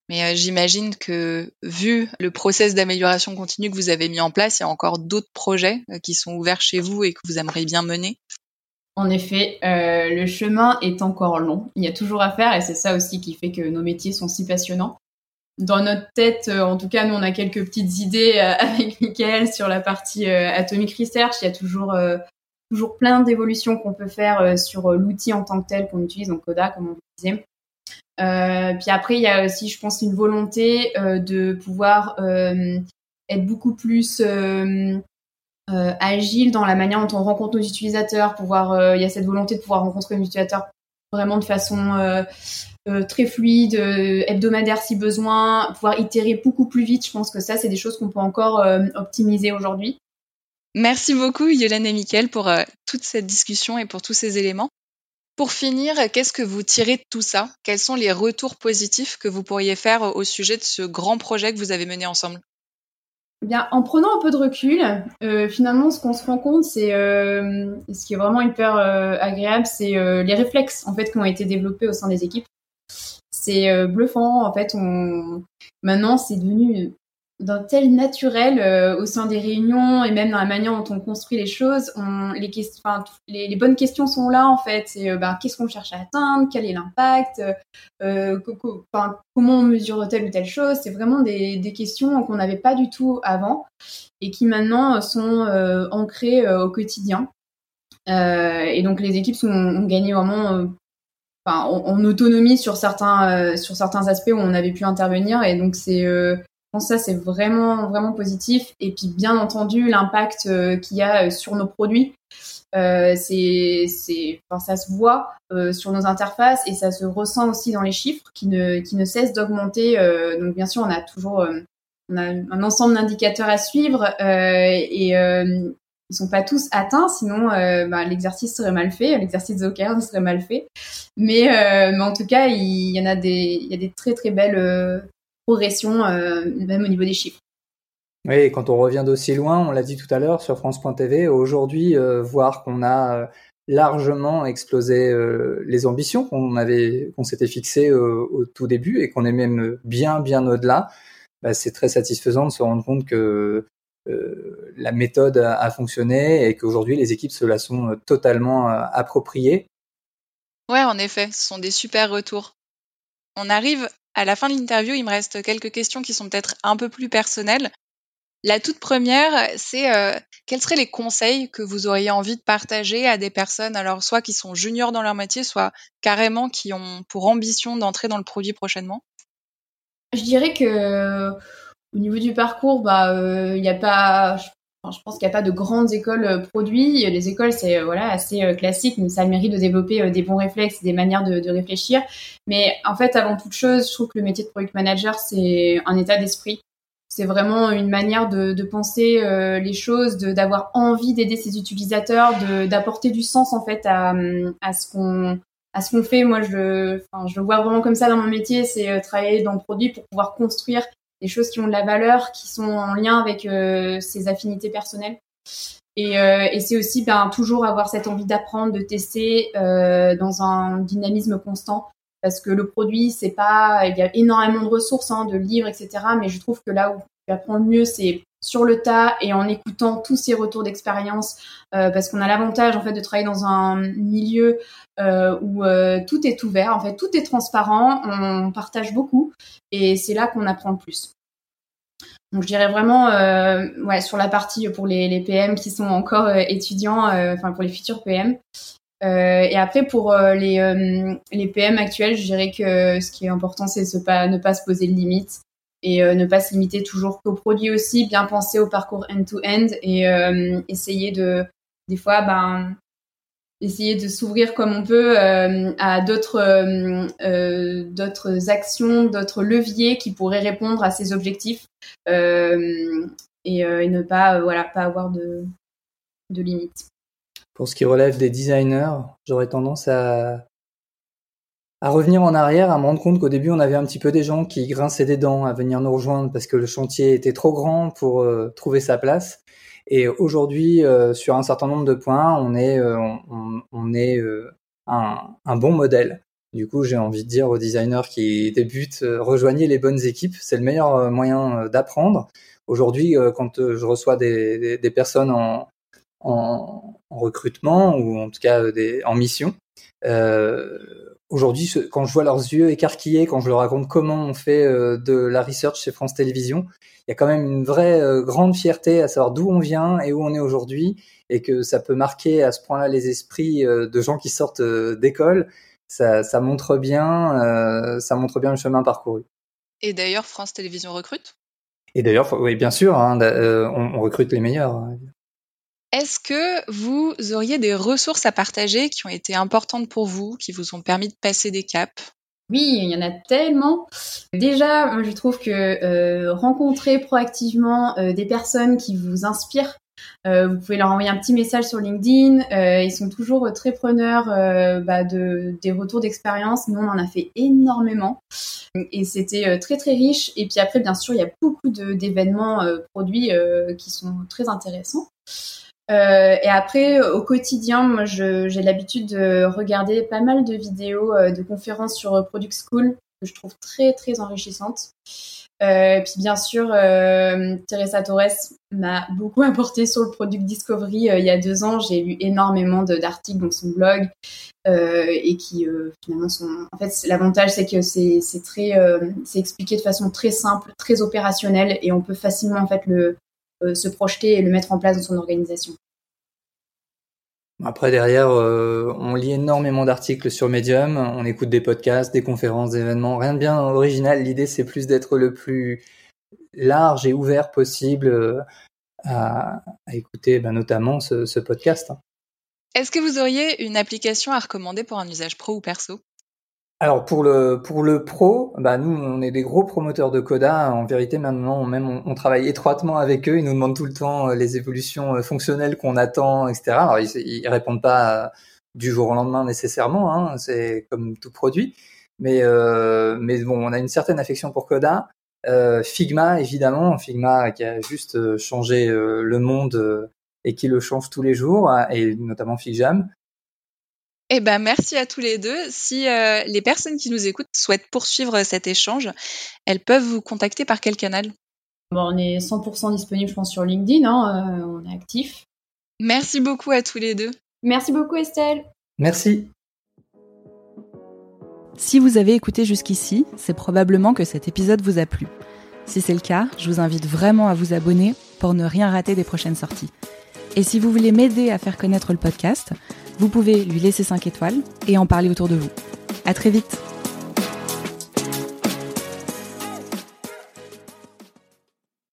Mais j'imagine que, vu le process d'amélioration continue que vous avez mis en place, il y a encore d'autres projets qui sont ouverts chez vous et que vous aimeriez bien mener. En effet, euh, le chemin est encore long. Il y a toujours à faire et c'est ça aussi qui fait que nos métiers sont si passionnants. Dans notre tête, euh, en tout cas, nous on a quelques petites idées euh, avec Michael sur la partie Atomic Research. Il y a toujours toujours plein d'évolutions qu'on peut faire sur l'outil en tant que tel qu'on utilise, donc Coda, comme on disait. puis après, il y a aussi, je pense, une volonté de pouvoir être beaucoup plus euh, agile dans la manière dont on rencontre nos utilisateurs. Pouvoir, euh, il y a cette volonté de pouvoir rencontrer nos utilisateurs vraiment de façon euh, très fluide, hebdomadaire si besoin, pouvoir itérer beaucoup plus vite. Je pense que ça, c'est des choses qu'on peut encore optimiser aujourd'hui. Merci beaucoup, Yolande et Mickaël, pour toute cette discussion et pour tous ces éléments. Pour finir, qu'est-ce que vous tirez de tout ça? Quels sont les retours positifs que vous pourriez faire au sujet de ce grand projet que vous avez mené ensemble? Eh bien, en prenant un peu de recul, euh, finalement, ce qu'on se rend compte, c'est euh, ce qui est vraiment hyper euh, agréable, c'est les réflexes en fait qui ont été développés au sein des équipes. C'est bluffant. En fait, on maintenant, c'est devenu d'un tel naturel euh, au sein des réunions et même dans la manière dont on construit les choses, on, les, les, les, bonnes questions sont là en fait. C'est euh, bah, qu'est-ce qu'on cherche à atteindre, quel est l'impact, euh, comment on mesure telle ou telle chose? C'est vraiment des, des questions qu'on n'avait pas du tout avant et qui maintenant sont ancrées au quotidien. et donc les équipes sont, ont gagné vraiment en, en, autonomie sur certains sur certains aspects où on avait pu intervenir et donc c'est pense ça c'est vraiment vraiment positif. Et puis bien entendu l'impact euh, qu'il y a euh, sur nos produits. Euh, c'est ça se voit euh, sur nos interfaces et ça se ressent aussi dans les chiffres qui ne qui ne cessent d'augmenter. Euh, donc bien sûr on a toujours on a un ensemble d'indicateurs à suivre et ils sont pas tous atteints, sinon bah, l'exercice serait mal fait, l'exercice de serait mal fait. Mais, mais en tout cas, il y en a des, il y a des très très belles progression, euh, même au niveau des chiffres. Oui, quand on revient d'aussi loin, on l'a dit tout à l'heure sur France.tv, aujourd'hui, euh, voir qu'on a euh, largement explosé les ambitions qu'on avait, qu'on s'était fixées au tout début et qu'on est même bien, bien au-delà, bah, c'est très satisfaisant de se rendre compte que la méthode a, fonctionné et qu'aujourd'hui les équipes se la sont totalement appropriées. Ouais, en effet, ce sont des super retours. On arrive à la fin de l'interview, il me reste quelques questions qui sont peut-être un peu plus personnelles. La toute première, c'est euh, quels seraient les conseils que vous auriez envie de partager à des personnes, alors soit qui sont juniors dans leur métier, soit carrément qui ont pour ambition d'entrer dans le produit prochainement? Je dirais que au niveau du parcours, bah, euh, il n'y a pas, pense qu'il n'y a pas de grandes écoles euh, produits. Les écoles, c'est euh, voilà assez euh, classique, mais ça mérite de développer des bons réflexes, des manières de, réfléchir. Mais en fait, avant toute chose, je trouve que le métier de product manager, c'est un état d'esprit. C'est vraiment une manière de, penser les choses, d'avoir envie d'aider ses utilisateurs, d'apporter du sens en fait à, à ce qu'on à ce qu'on fait. Moi, je, je le vois vraiment comme ça dans mon métier, c'est travailler dans le produit pour pouvoir construire des choses qui ont de la valeur, qui sont en lien avec euh, ses affinités personnelles. Et, euh, et c'est aussi ben, toujours avoir cette envie d'apprendre, de tester euh, dans un dynamisme constant. Parce que le produit, c'est pas, il y a énormément de ressources, hein, de livres, etc. Mais je trouve que là où tu apprends le mieux, c'est sur le tas et en écoutant tous ces retours d'expérience, euh, parce qu'on a l'avantage en fait de travailler dans un milieu euh, où euh, tout est ouvert, en fait tout est transparent, on partage beaucoup et c'est là qu'on apprend le plus. Donc je dirais vraiment ouais sur la partie pour les, les PM qui sont encore étudiants, enfin pour les futurs PM. et après pour les, les PM actuels, je dirais que ce qui est important c'est pas, ne pas se poser de limites et euh, ne pas se limiter toujours qu'au produit aussi, bien penser au parcours end-to-end et euh, essayer de, des fois, ben, essayer de s'ouvrir comme on peut euh, à d'autres d'autres actions, d'autres leviers qui pourraient répondre à ces objectifs et, et, ne pas voilà pas avoir de de limites. Pour ce qui relève des designers, j'aurais tendance à à revenir en arrière, à me rendre compte qu'au début, on avait un petit peu des gens qui grinçaient des dents à venir nous rejoindre parce que le chantier était trop grand pour euh, trouver sa place. Et aujourd'hui, euh, sur un certain nombre de points, on est, euh, on, est un, bon modèle. Du coup, j'ai envie de dire aux designers qui débutent, rejoignez les bonnes équipes. C'est le meilleur moyen d'apprendre. Aujourd'hui, quand je reçois des, personnes en, en, recrutement ou en tout cas en mission. Aujourd'hui, quand je vois leurs yeux écarquillés, quand je leur raconte comment on fait de la research chez France Télévisions, il y a quand même une vraie grande fierté à savoir d'où on vient et où on est aujourd'hui et que ça peut marquer à ce point-là les esprits de gens qui sortent d'école ça, ça montre bien, euh, ça montre bien le chemin parcouru. Et d'ailleurs, France Télévisions recrute? Et d'ailleurs, oui, bien sûr, hein, euh, on, recrute les meilleurs. Est-ce que vous auriez des ressources à partager qui ont été importantes pour vous, qui vous ont permis de passer des caps? Oui, il y en a tellement. Déjà, moi, je trouve que euh, rencontrer proactivement des personnes qui vous inspirent euh, vous pouvez leur envoyer un petit message sur LinkedIn. Euh, ils sont toujours très preneurs euh, bah, de, des retours d'expérience. Nous, on en a fait énormément et c'était très très riche. Et puis après, bien sûr, il y a beaucoup d'événements produits qui sont très intéressants. Et après, au quotidien, moi, j'ai l'habitude de regarder pas mal de vidéos de conférences sur Product School que je trouve très très enrichissantes. Euh, puis bien sûr, euh, Teresa Torres m'a beaucoup apporté sur le Product Discovery euh, il y a deux ans. J'ai lu énormément d'articles dans son blog euh, et qui euh, finalement sont. En fait, l'avantage c'est que c'est très, c'est expliqué de façon très simple, très opérationnelle et on peut facilement en fait le se projeter et le mettre en place dans son organisation. Après, derrière, euh, on lit énormément d'articles sur Medium, on écoute des podcasts, des conférences, des événements. Rien de bien original. L'idée, c'est plus d'être le plus large et ouvert possible euh, à, écouter ben, notamment ce, ce podcast. Est-ce que vous auriez une application à recommander pour un usage pro ou perso? Alors pour le pour le pro, bah nous on est des gros promoteurs de Coda. En vérité maintenant même on, travaille étroitement avec eux. Ils nous demandent tout le temps euh, les évolutions euh, fonctionnelles qu'on attend, etc. Alors ils, répondent pas du jour au lendemain nécessairement. Hein, c'est comme tout produit, mais euh, mais bon on a une certaine affection pour Coda. Euh, Figma évidemment, Figma qui a juste changé le monde et qui le change tous les jours, hein, et notamment Figjam. Eh ben, merci à tous les deux. Si euh, les personnes qui nous écoutent souhaitent poursuivre cet échange, elles peuvent vous contacter par quel canal? Bon, On est 100% disponible, je pense, sur LinkedIn. Hein, euh, on est actif. Merci beaucoup à tous les deux. Merci beaucoup, Estelle. Merci. Si vous avez écouté jusqu'ici, c'est probablement que cet épisode vous a plu. Si c'est le cas, je vous invite vraiment à vous abonner pour ne rien rater des prochaines sorties. Et si vous voulez m'aider à faire connaître le podcast, vous pouvez lui laisser 5 étoiles et en parler autour de vous. À très vite!